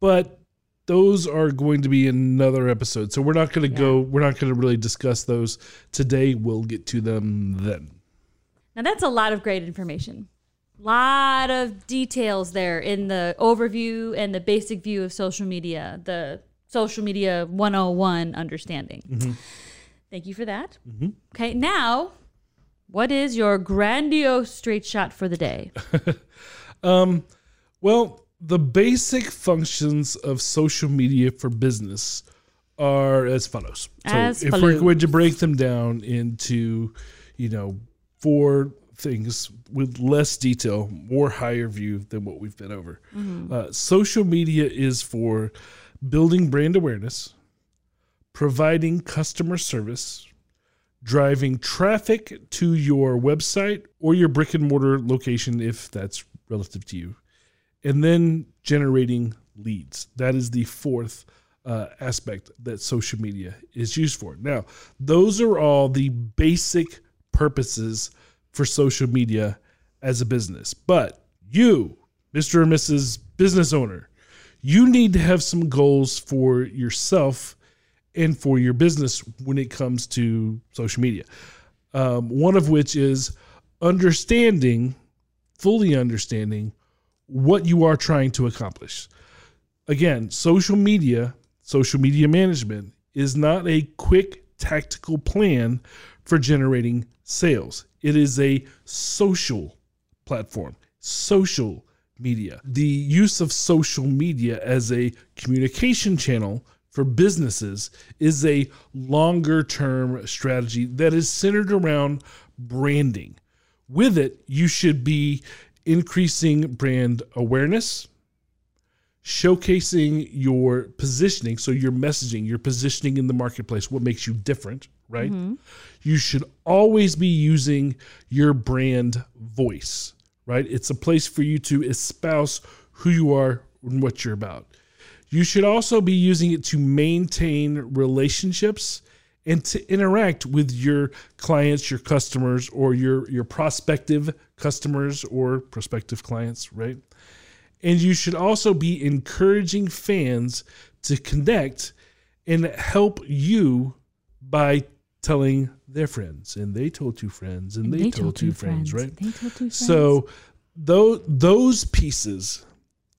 but those are going to be another episode. So we're not going to go. We're not going to really discuss those today. We'll get to them then. Now that's a lot of great information. Lot of details there in the overview and the basic view of social media, the social media 101 understanding. Mhm. Thank you for that. Mhm. Okay, now what is your grandiose straight shot for the day? Um, well, the basic functions of social media for business are as follows. So As if we're going to break them down into, you know, four things with less detail, more higher view than what we've been over. Mhm. Uh, social media is for building brand awareness, providing customer service, driving traffic to your website or your brick and mortar location if that's relative to you, and then generating leads. That is the fourth uh, aspect that social media is used for. Now, those are all the basic purposes for social media as a business. But you, Mr. or Mrs. Business Owner, you need to have some goals for yourself and for your business when it comes to social media. Um, one of which is understanding, fully understanding what you are trying to accomplish. Again, social media, social media management is not a quick tactical plan for generating sales. It is a social platform, social media. The use of social media as a communication channel for businesses is a longer term strategy that is centered around branding. With it, you should be increasing brand awareness, showcasing your positioning, so your messaging, your positioning in the marketplace, what makes you different, right? Mhm. You should always be using your brand voice, right? It's a place for you to espouse who you are and what you're about. You should also be using it to maintain relationships and to interact with your clients, your customers, or your, your prospective customers or prospective clients, right? And you should also be encouraging fans to connect and help you by telling their friends. And they told two friends, and, they, told, two friends, right? They told two friends. So those those pieces,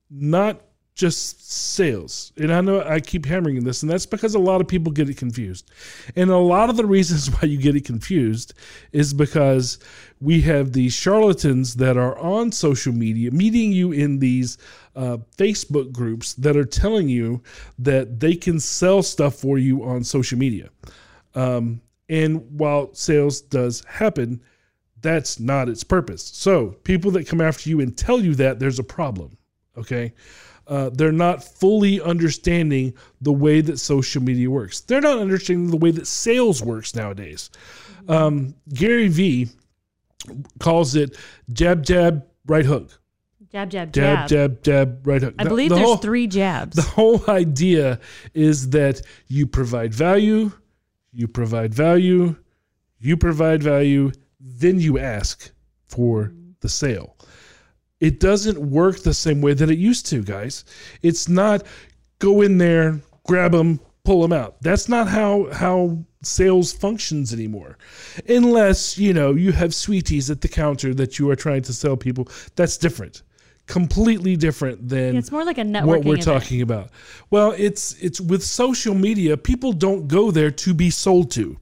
not just sales. And I know I keep hammering this, and that's because a lot of people get it confused. And a lot of the reasons why you get it confused is because we have these charlatans that are on social media meeting you in these uh, Facebook groups that are telling you that they can sell stuff for you on social media. Um, and while sales does happen, that's not its purpose. So people that come after you and tell you that there's a problem, okay? Uh, they're not fully understanding the way that social media works. They're not understanding the way that sales works nowadays. Um, Gary Vee calls it jab, jab, right hook. Jab, jab, Jab, jab. jab, jab, right hook. I believe the there's whole- three jabs. the whole idea is that you provide value, you provide value, you provide value, then you ask for mm-hmm. the sale. It doesn't work the same way that it used to, guys. It's not go in there, grab them, pull them out. That's not how how sales functions anymore. Unless, you know, you have sweeties at the counter that you are trying to sell people. That's different. Completely different than Yeah, it's more like a what we're event. talking about. Well, it's it's with social media, people don't go there to be sold to.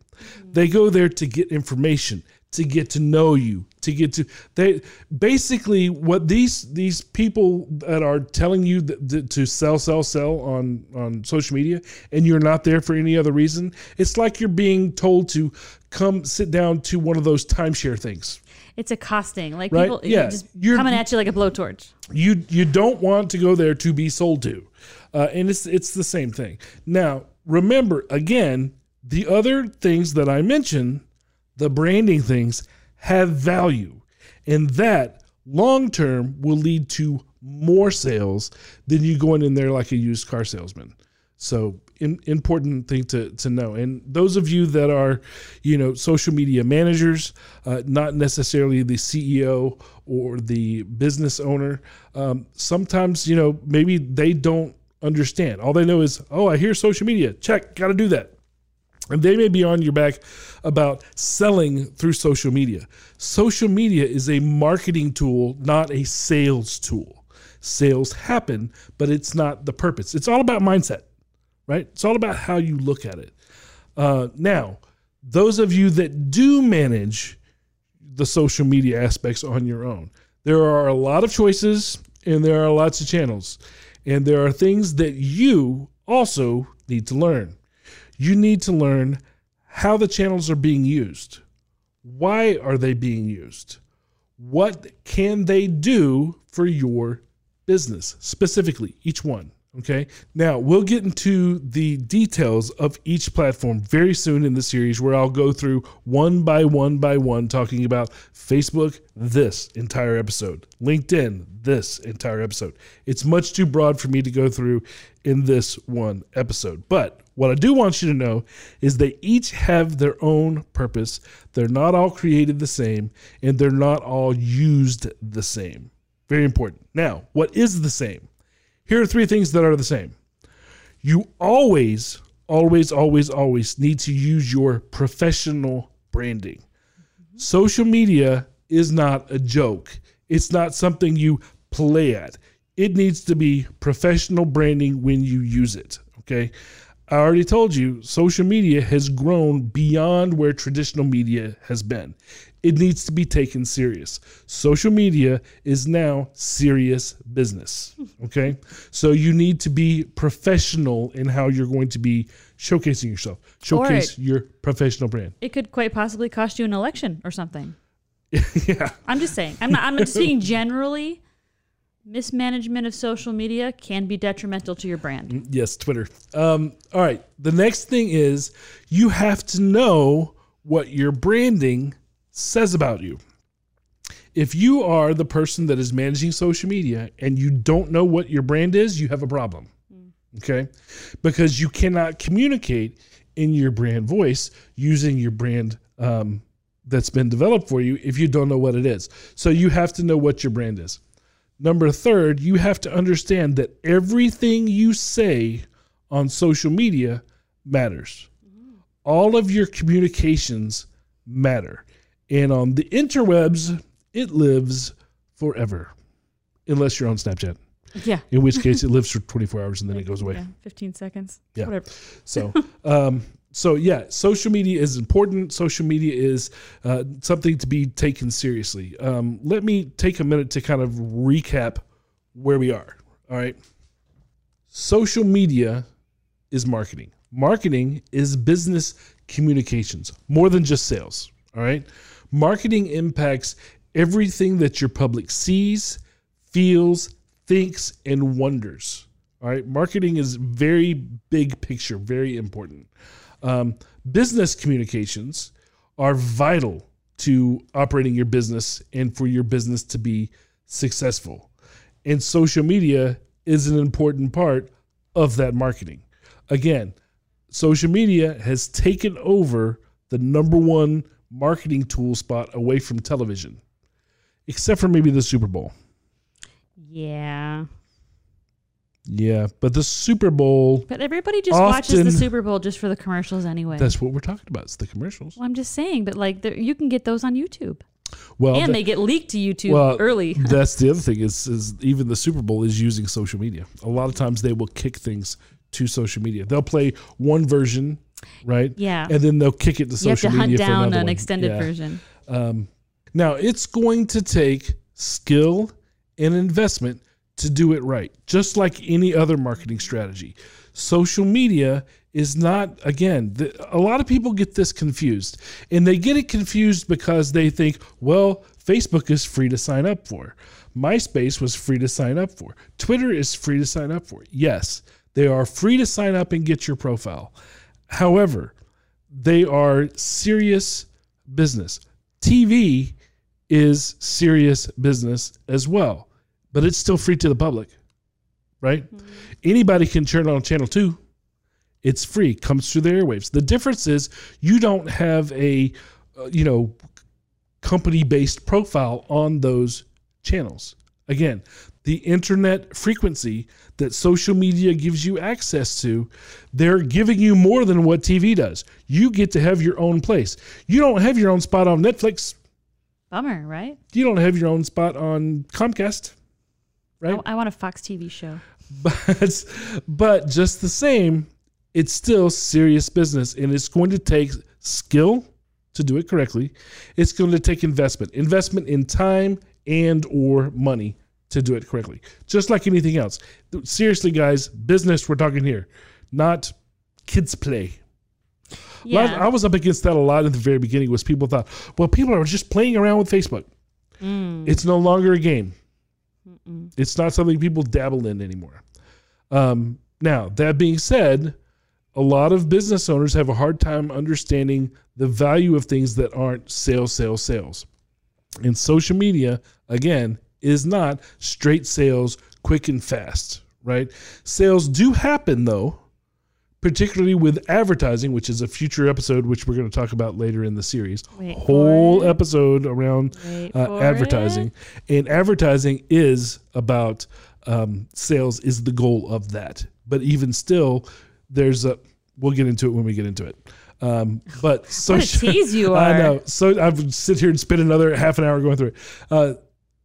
They go there to get information, to get to know you, to get to they basically what these these people that are telling you that, that to sell sell sell on on social media and you're not there for any other reason. It's like you're being told to come sit down to one of those timeshare things. It's accosting. Like Right? people Yeah. just You're- coming at you like a blowtorch. you you don't want to go there to be sold to uh, and it's it's the same thing now remember again the other things that i mentioned the branding things have value and that long term will lead to more sales than you going in there like a used car salesman so in, important thing to, to know and those of you that are you know social media managers uh, not necessarily the ceo or the business owner um, sometimes you know maybe they don't understand all they know is oh i hear social media check got to do that and they may be on your back about selling through social media. Social media is a marketing tool, not a sales tool. Sales happen, but it's not the purpose. It's all about mindset, right? It's all about how you look at it. Uh, now, those of you that do manage the social media aspects on your own, there are a lot of choices and there are lots of channels. And there are things that you also need to learn. You need to learn how the channels are being used. Why are they being used? What can they do for your business, specifically, each one? Okay. Now, we'll get into the details of each platform very soon in the series where I'll go through one by one by one, talking about Facebook, this entire episode, LinkedIn, this entire episode. It's much too broad for me to go through in this one episode. But what I do want you to know is they each have their own purpose. They're not all created the same, and they're not all used the same. Very important. Now, what is the same? Here are three things that are the same. You always, always, always, always need to use your professional branding. Social media is not a joke, it's not something you play at. It needs to be professional branding when you use it. Okay. I already told you, social media has grown beyond where traditional media has been. It needs to be taken serious. Social media is now serious business. Okay. So you need to be professional in how you're going to be showcasing yourself, showcase it- your professional brand. It could quite possibly cost you an election or something. yeah. I'm just saying. I'm not. I'm not speaking generally. Mismanagement of social media can be detrimental to your brand. Yes, Twitter. Um, all right. The next thing is you have to know what your branding says about you. If you are the person that is managing social media and you don't know what your brand is, you have a problem. Okay? Because you cannot communicate in your brand voice using your brand um, that's been developed for you if you don't know what it is. So you have to know what your brand is. Number third, you have to understand that everything you say on social media matters. All of your communications matter. And on the interwebs, it lives forever. Unless you're on Snapchat. Yeah. In which case it lives for 24 hours and then it goes away. Yeah, 15 seconds. Yeah. Whatever. So, um, so yeah, social media is important. Social media is uh, something to be taken seriously. Um, let me take a minute to kind of recap where we are. All right. Social media is marketing. Marketing is business communications, more than just sales. All right. Marketing impacts everything that your public sees, feels, thinks, and wonders. All right. Marketing is very big picture, very important. Um, business communications are vital to operating your business and for your business to be successful. And social media is an important part of that marketing. Again, social media has taken over the number one marketing tool spot away from television, except for maybe the Super Bowl. Yeah. Yeah, but the Super Bowl. But everybody just watches the Super Bowl just for the commercials anyway. That's what we're talking about. It's the commercials. well, I'm just saying, but like, you can get those on YouTube. Well, and that- they get leaked to YouTube well, early. that's the other thing is, is even the Super Bowl is using social media. A lot of times they will kick things to social media. They'll play one version, right? Yeah. and then they'll kick it to You have to hunt down an one. extended Yeah. version. Um, now it's going to take skill and investment to do it right, just like any other marketing strategy. Social media is not again the, a lot of people get this confused and they get it confused because they think well facebook is free to sign up for myspace was free to sign up for twitter is free to sign up for yes they are free to sign up and get your profile however they are serious business. Tv is serious business as well but it's still free to the public right? Anybody can turn on channel 2 it's free comes through the airwaves. The difference is you don't have a uh, you know company based profile on those channels again the internet frequency that social media gives you access to they're giving you more than what tv does. You get to have your own place. You don't have your own spot on netflix. Bummer, right? you don't have your own spot on comcast right? I, I want a Fox TV show. but but just the same it's still serious business and it's going to take skill to do it correctly. It's going to take investment. Investment in time and or money to do it correctly. Just like anything else. Seriously, guys, business we're talking here, not kids play. Yeah. I was up against that a lot in the very beginning. Was people thought, well, people are just playing around with Facebook. Mm. It's no longer a game. It's not something people dabble in anymore. Um, now, that being said, a lot of business owners have a hard time understanding the value of things that aren't sales, sales, sales. And social media, again, is not straight sales, quick and fast, right? Sales do happen though, particularly with advertising, which is a future episode, which we're going to talk about later in the series. Wait Whole episode around uh, advertising, and advertising is about um, sales is the goal of that. But even still, there's a. We'll get into it when we get into it. Um, but social, tease you are. I know. So I would sit here and spend another half an hour going through it. Uh,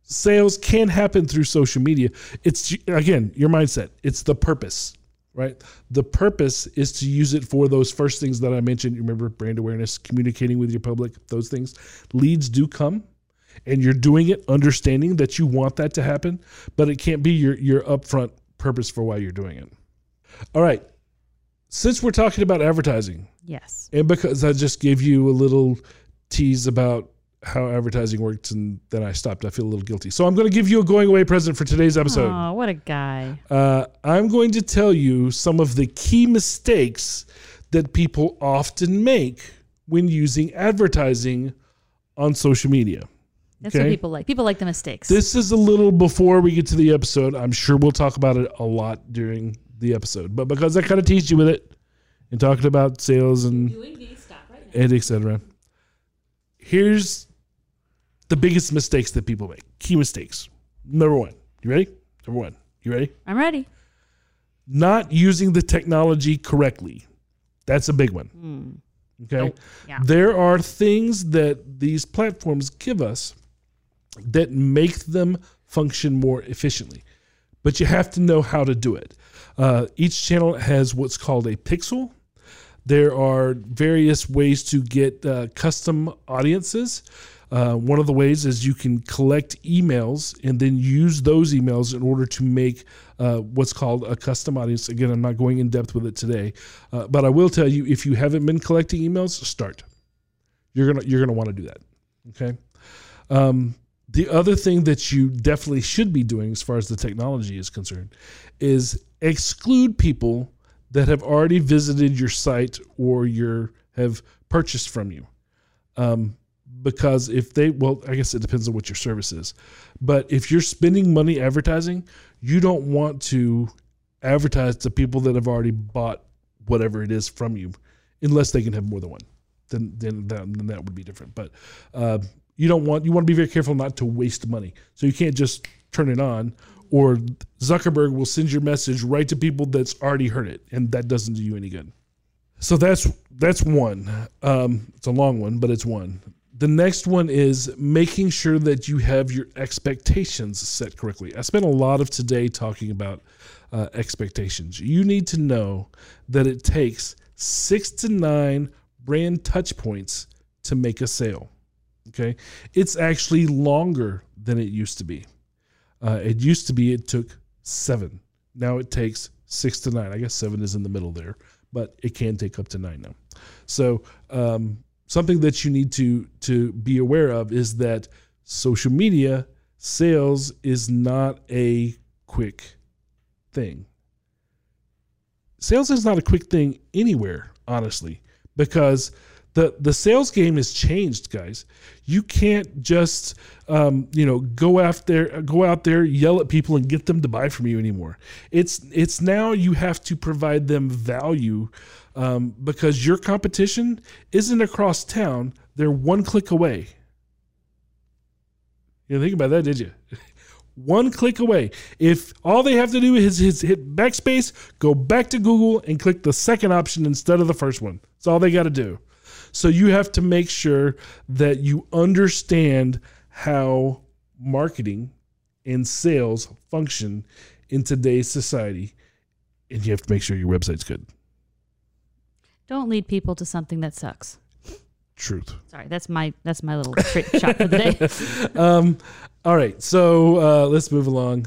sales can happen through social media. It's again your mindset. It's the purpose, right? The purpose is to use it for those first things that I mentioned. You remember brand awareness, communicating with your public, those things. Leads do come, and you're doing it understanding that you want that to happen, but it can't be your your upfront purpose for why you're doing it. All right. Since we're talking about advertising, Yes. and because I just gave you a little tease about how advertising works and then I stopped, I feel a little guilty. So I'm going to give you a going away present for today's episode. Oh, what a guy. Uh, I'm going to tell you some of the key mistakes that people often make when using advertising on social media. That's what people like. People like the mistakes. This is a little before we get to the episode. I'm sure we'll talk about it a lot during the episode. But because I kind of teased you with it and talking about sales and and etc. Here's the biggest mistakes that people make. Key mistakes. Number one. You ready? Number one. You ready? I'm ready. Not using the technology correctly. That's a big one. Hmm. Okay. yeah. There are things that these platforms give us that make them function more efficiently, but you have to know how to do it. Uh, each channel has what's called a pixel. There are various ways to get uh, custom audiences. Uh, one of the ways is you can collect emails and then use those emails in order to make uh, what's called a custom audience. Again, I'm not going in depth with it today, uh, but I will tell you if you haven't been collecting emails, start. You're gonna you're gonna want to do that. Okay. Um, the other thing that you definitely should be doing, as far as the technology is concerned, is exclude people that have already visited your site or your have purchased from you. Um, because if they, well, I guess it depends on what your service is, but if you're spending money advertising, you don't want to advertise to people that have already bought whatever it is from you, unless they can have more than one. Then, then that, then that would be different. But uh, you don't want you want to be very careful not to waste money. So you can't just turn it on, or Zuckerberg will send your message right to people that's already heard it, and that doesn't do you any good. So that's that's one. Um, it's a long one, but it's one. The next one is making sure that you have your expectations set correctly. I spent a lot of today talking about uh, expectations. You need to know that it takes six to nine brand touch points to make a sale. Okay, it's actually longer than it used to be. Uh, it used to be it took seven. Now it takes six to nine. I guess seven is in the middle there, but it can take up to nine now. So um, something that you need to to be aware of is that social media sales is not a quick thing. Sales is not a quick thing anywhere, honestly, because the the sales game has changed, guys. You can't just um, you know go after go out there yell at people and get them to buy from you anymore. It's it's now you have to provide them value um, because your competition isn't across town; they're one click away. You didn't think about that, did you? One click away. If all they have to do is, is hit backspace, go back to Google, and click the second option instead of the first one. That's all they got to do. So you have to make sure that you understand how marketing and sales function in today's society, and you have to make sure your website's good. Don't lead people to something that sucks. Truth. Sorry, that's my that's my little trick shot for the day. um, all right, so uh, let's move along.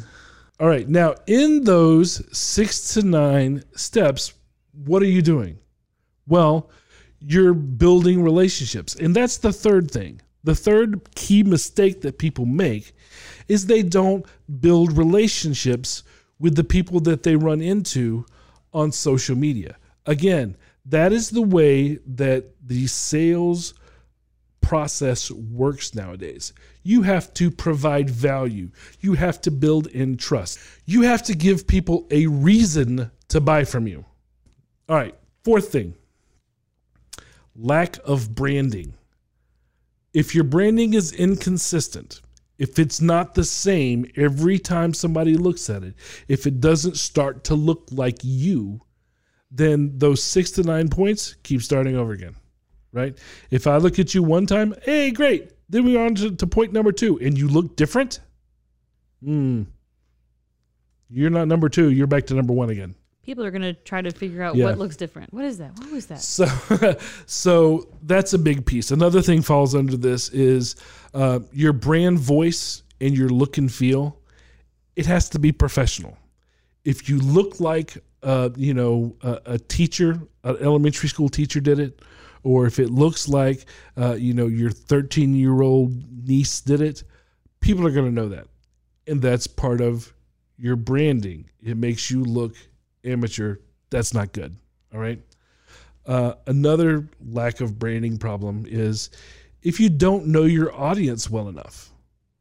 All right, now in those six to nine steps, what are you doing? Well, you're building relationships. And that's the third thing. The third key mistake that people make is they don't build relationships with the people that they run into on social media. Again, that is the way that the sales process works nowadays. You have to provide value. You have to build in trust. You have to give people a reason to buy from you. All right, fourth thing lack of branding. If your branding is inconsistent, if it's not the same every time somebody looks at it, if it doesn't start to look like you, then those six to nine points keep starting over again, right? If I look at you one time, hey, great. Then we're on to, to point number two, and you look different. Hmm. You're not number two. You're back to number one again. People are gonna try to figure out Yeah. what looks different. What is that? What was that? So, so that's a big piece. Another thing falls under this is uh, your brand voice and your look and feel. It has to be professional. If you look like, uh, you know, a, a teacher, an elementary school teacher did it, or if it looks like, uh, you know, your 13 year old niece did it, people are going to know that, and that's part of your branding. It makes you look amateur. That's not good. All right. Uh, another lack of branding problem is if you don't know your audience well enough,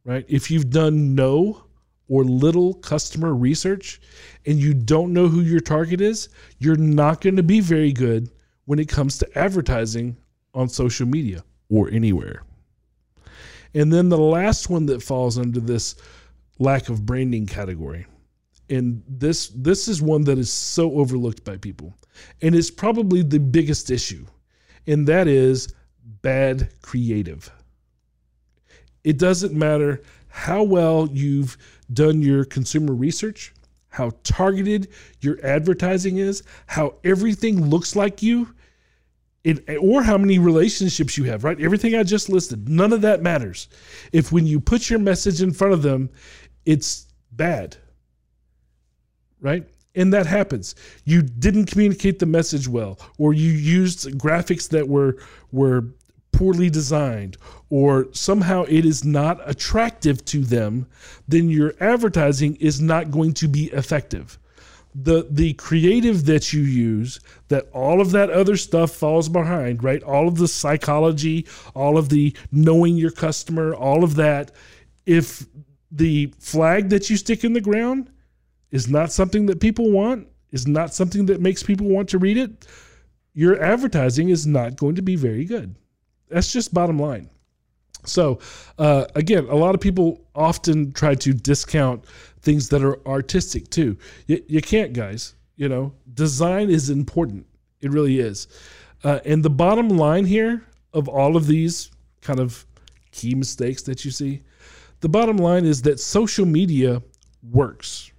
right? If you've done no or little customer research and you don't know who your target is, you're not going to be very good when it comes to advertising on social media or anywhere. And then the last one that falls under this lack of branding category and this this is one that is so overlooked by people. And it's probably the biggest issue. And that is bad creative. It doesn't matter how well you've done your consumer research how targeted your advertising is how everything looks like you it, or how many relationships you have right? Everything i just listed none of that matters. If when you put your message in front of them it's bad right? And that happens. You didn't communicate the message well, or you used graphics that were were poorly designed, or somehow it is not attractive to them, then your advertising is not going to be effective. The the creative that you use, that all of that other stuff falls behind, right? All of the psychology, all of the knowing your customer, all of that, if the flag that you stick in the ground is not something that people want, is not something that makes people want to read it, your advertising is not going to be very good. That's just bottom line. So, uh, again, a lot of people often try to discount things that are artistic too. You, you can't, guys. You know, design is important. It really is. Uh, and the bottom line here of all of these kind of key mistakes that you see, the bottom line is that social media works.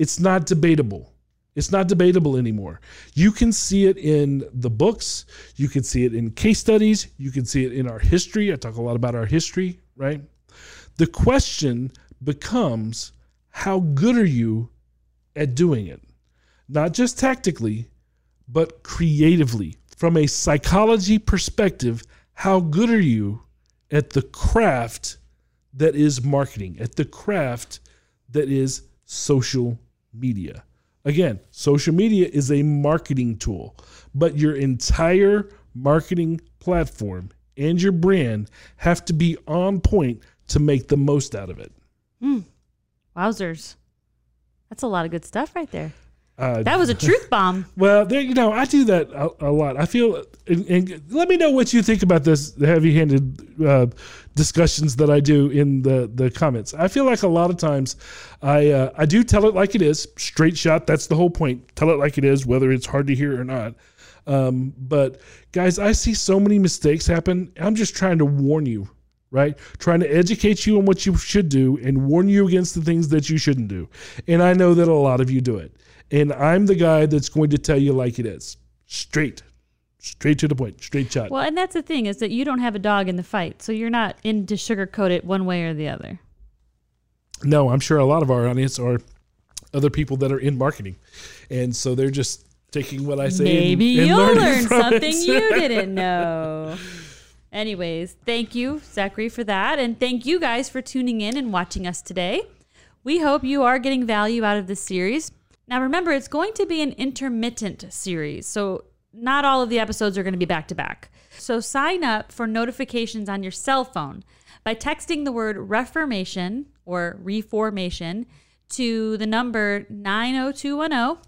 It's not debatable. It's not debatable anymore. You can see it in the books. You can see it in case studies. You can see it in our history. I talk a lot about our history, right? The question becomes how good are you at doing it? Not just tactically, but creatively. From a psychology perspective, how good are you at the craft that is marketing, at the craft that is social media? Again, social media is a marketing tool, but your entire marketing platform and your brand have to be on point to make the most out of it. Hmm. Wowzers. That's a lot of good stuff right there. Uh, That was a truth bomb. Well, there, you know, I do that a, a lot. I feel, and, and let me know what you think about this heavy-handed uh, discussions that I do in the the comments. I feel like a lot of times, I uh, I do tell it like it is, straight shot. That's the whole point. Tell it like it is, whether it's hard to hear or not. Um, but guys, I see so many mistakes happen. I'm just trying to warn you, right? Trying to educate you on what you should do and warn you against the things that you shouldn't do. And I know that a lot of you do it. And I'm the guy that's going to tell you like it is, straight. Straight to the point, straight shot. Well, and that's the thing is that you don't have a dog in the fight, so you're not in to sugarcoat it one way or the other. No, I'm sure a lot of our audience are other people that are in marketing, and so they're just taking what I say. Maybe and you'll learn something it. you didn't know. Anyways, thank you, Zachary, for that. And thank you guys for tuning in and watching us today. We hope you are getting value out of this series. Now, remember, it's going to be an intermittent series. So, not all of the episodes are going to be back to back. So, sign up for notifications on your cell phone by texting the word reformation or reformation to the number 90210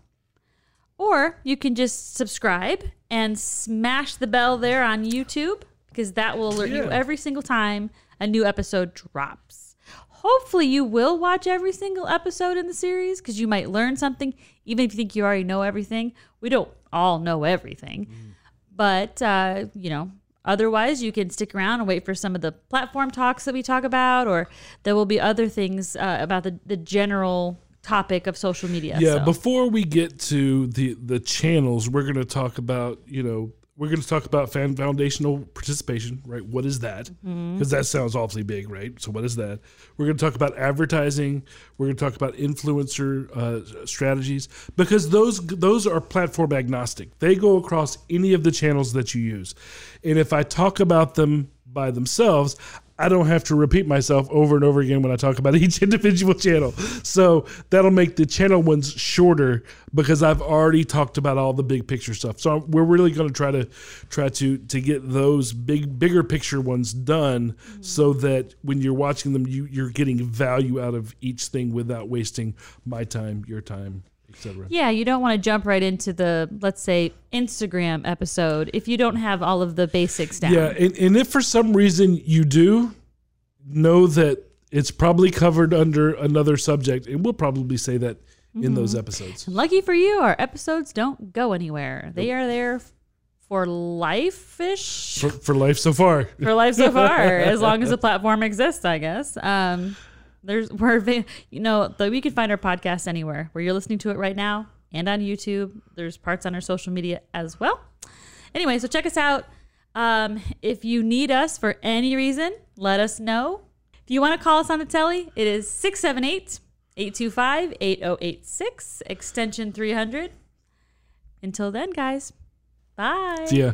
or you can just subscribe and smash the bell there on YouTube because that will alert you every single time a new episode drops. Hopefully, you will watch every single episode in the series because you might learn something, even if you think you already know everything. We don't all know everything. But, uh, you know, otherwise, you can stick around and wait for some of the platform talks that we talk about, or there will be other things uh, about the, the general topic of social media. Yeah, so. before we get to the the channels, we're going to talk about you know we're going to talk about fan foundational participation, right? What is that? Because that sounds awfully big, right? So what is that? We're going to talk about advertising. We're going to talk about influencer uh, strategies because those those are platform agnostic. They go across any of the channels that you use, and if I talk about them by themselves. I don't have to repeat myself over and over again when I talk about each individual channel. So that'll make the channel ones shorter because I've already talked about all the big picture stuff. So we're really going to try to try to to get those big bigger picture ones done so mm-hmm. that when you're watching them you you're getting value out of each thing without wasting my time, your time, etc. Yeah, you don't want to jump right into the, let's say, Instagram episode if you don't have all of the basics down. Yeah, and, and if for some reason you do, know that it's probably covered under another subject, and we'll probably say that in those episodes. And lucky for you, our episodes don't go anywhere. They are there for life ish. For, for life so far. For life so far, as long as the platform exists, I guess. Um, there's we're you know the, we can find our podcast anywhere where you're listening to it right now and on YouTube. There's parts on our social media as well. Anyway, so check us out. Um, if you need us for any reason, let us know. If you want to call us on the telly, it is 678 825 8086, extension 300. Until then, guys, bye. See ya.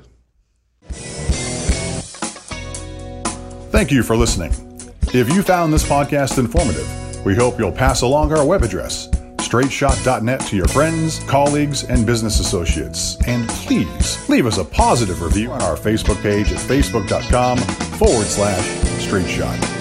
Thank you for listening. If you found this podcast informative, we hope you'll pass along our web address, straightshot.net, to your friends, colleagues, and business associates. And please leave us a positive review on our Facebook page at facebook.com forward slash straightshot.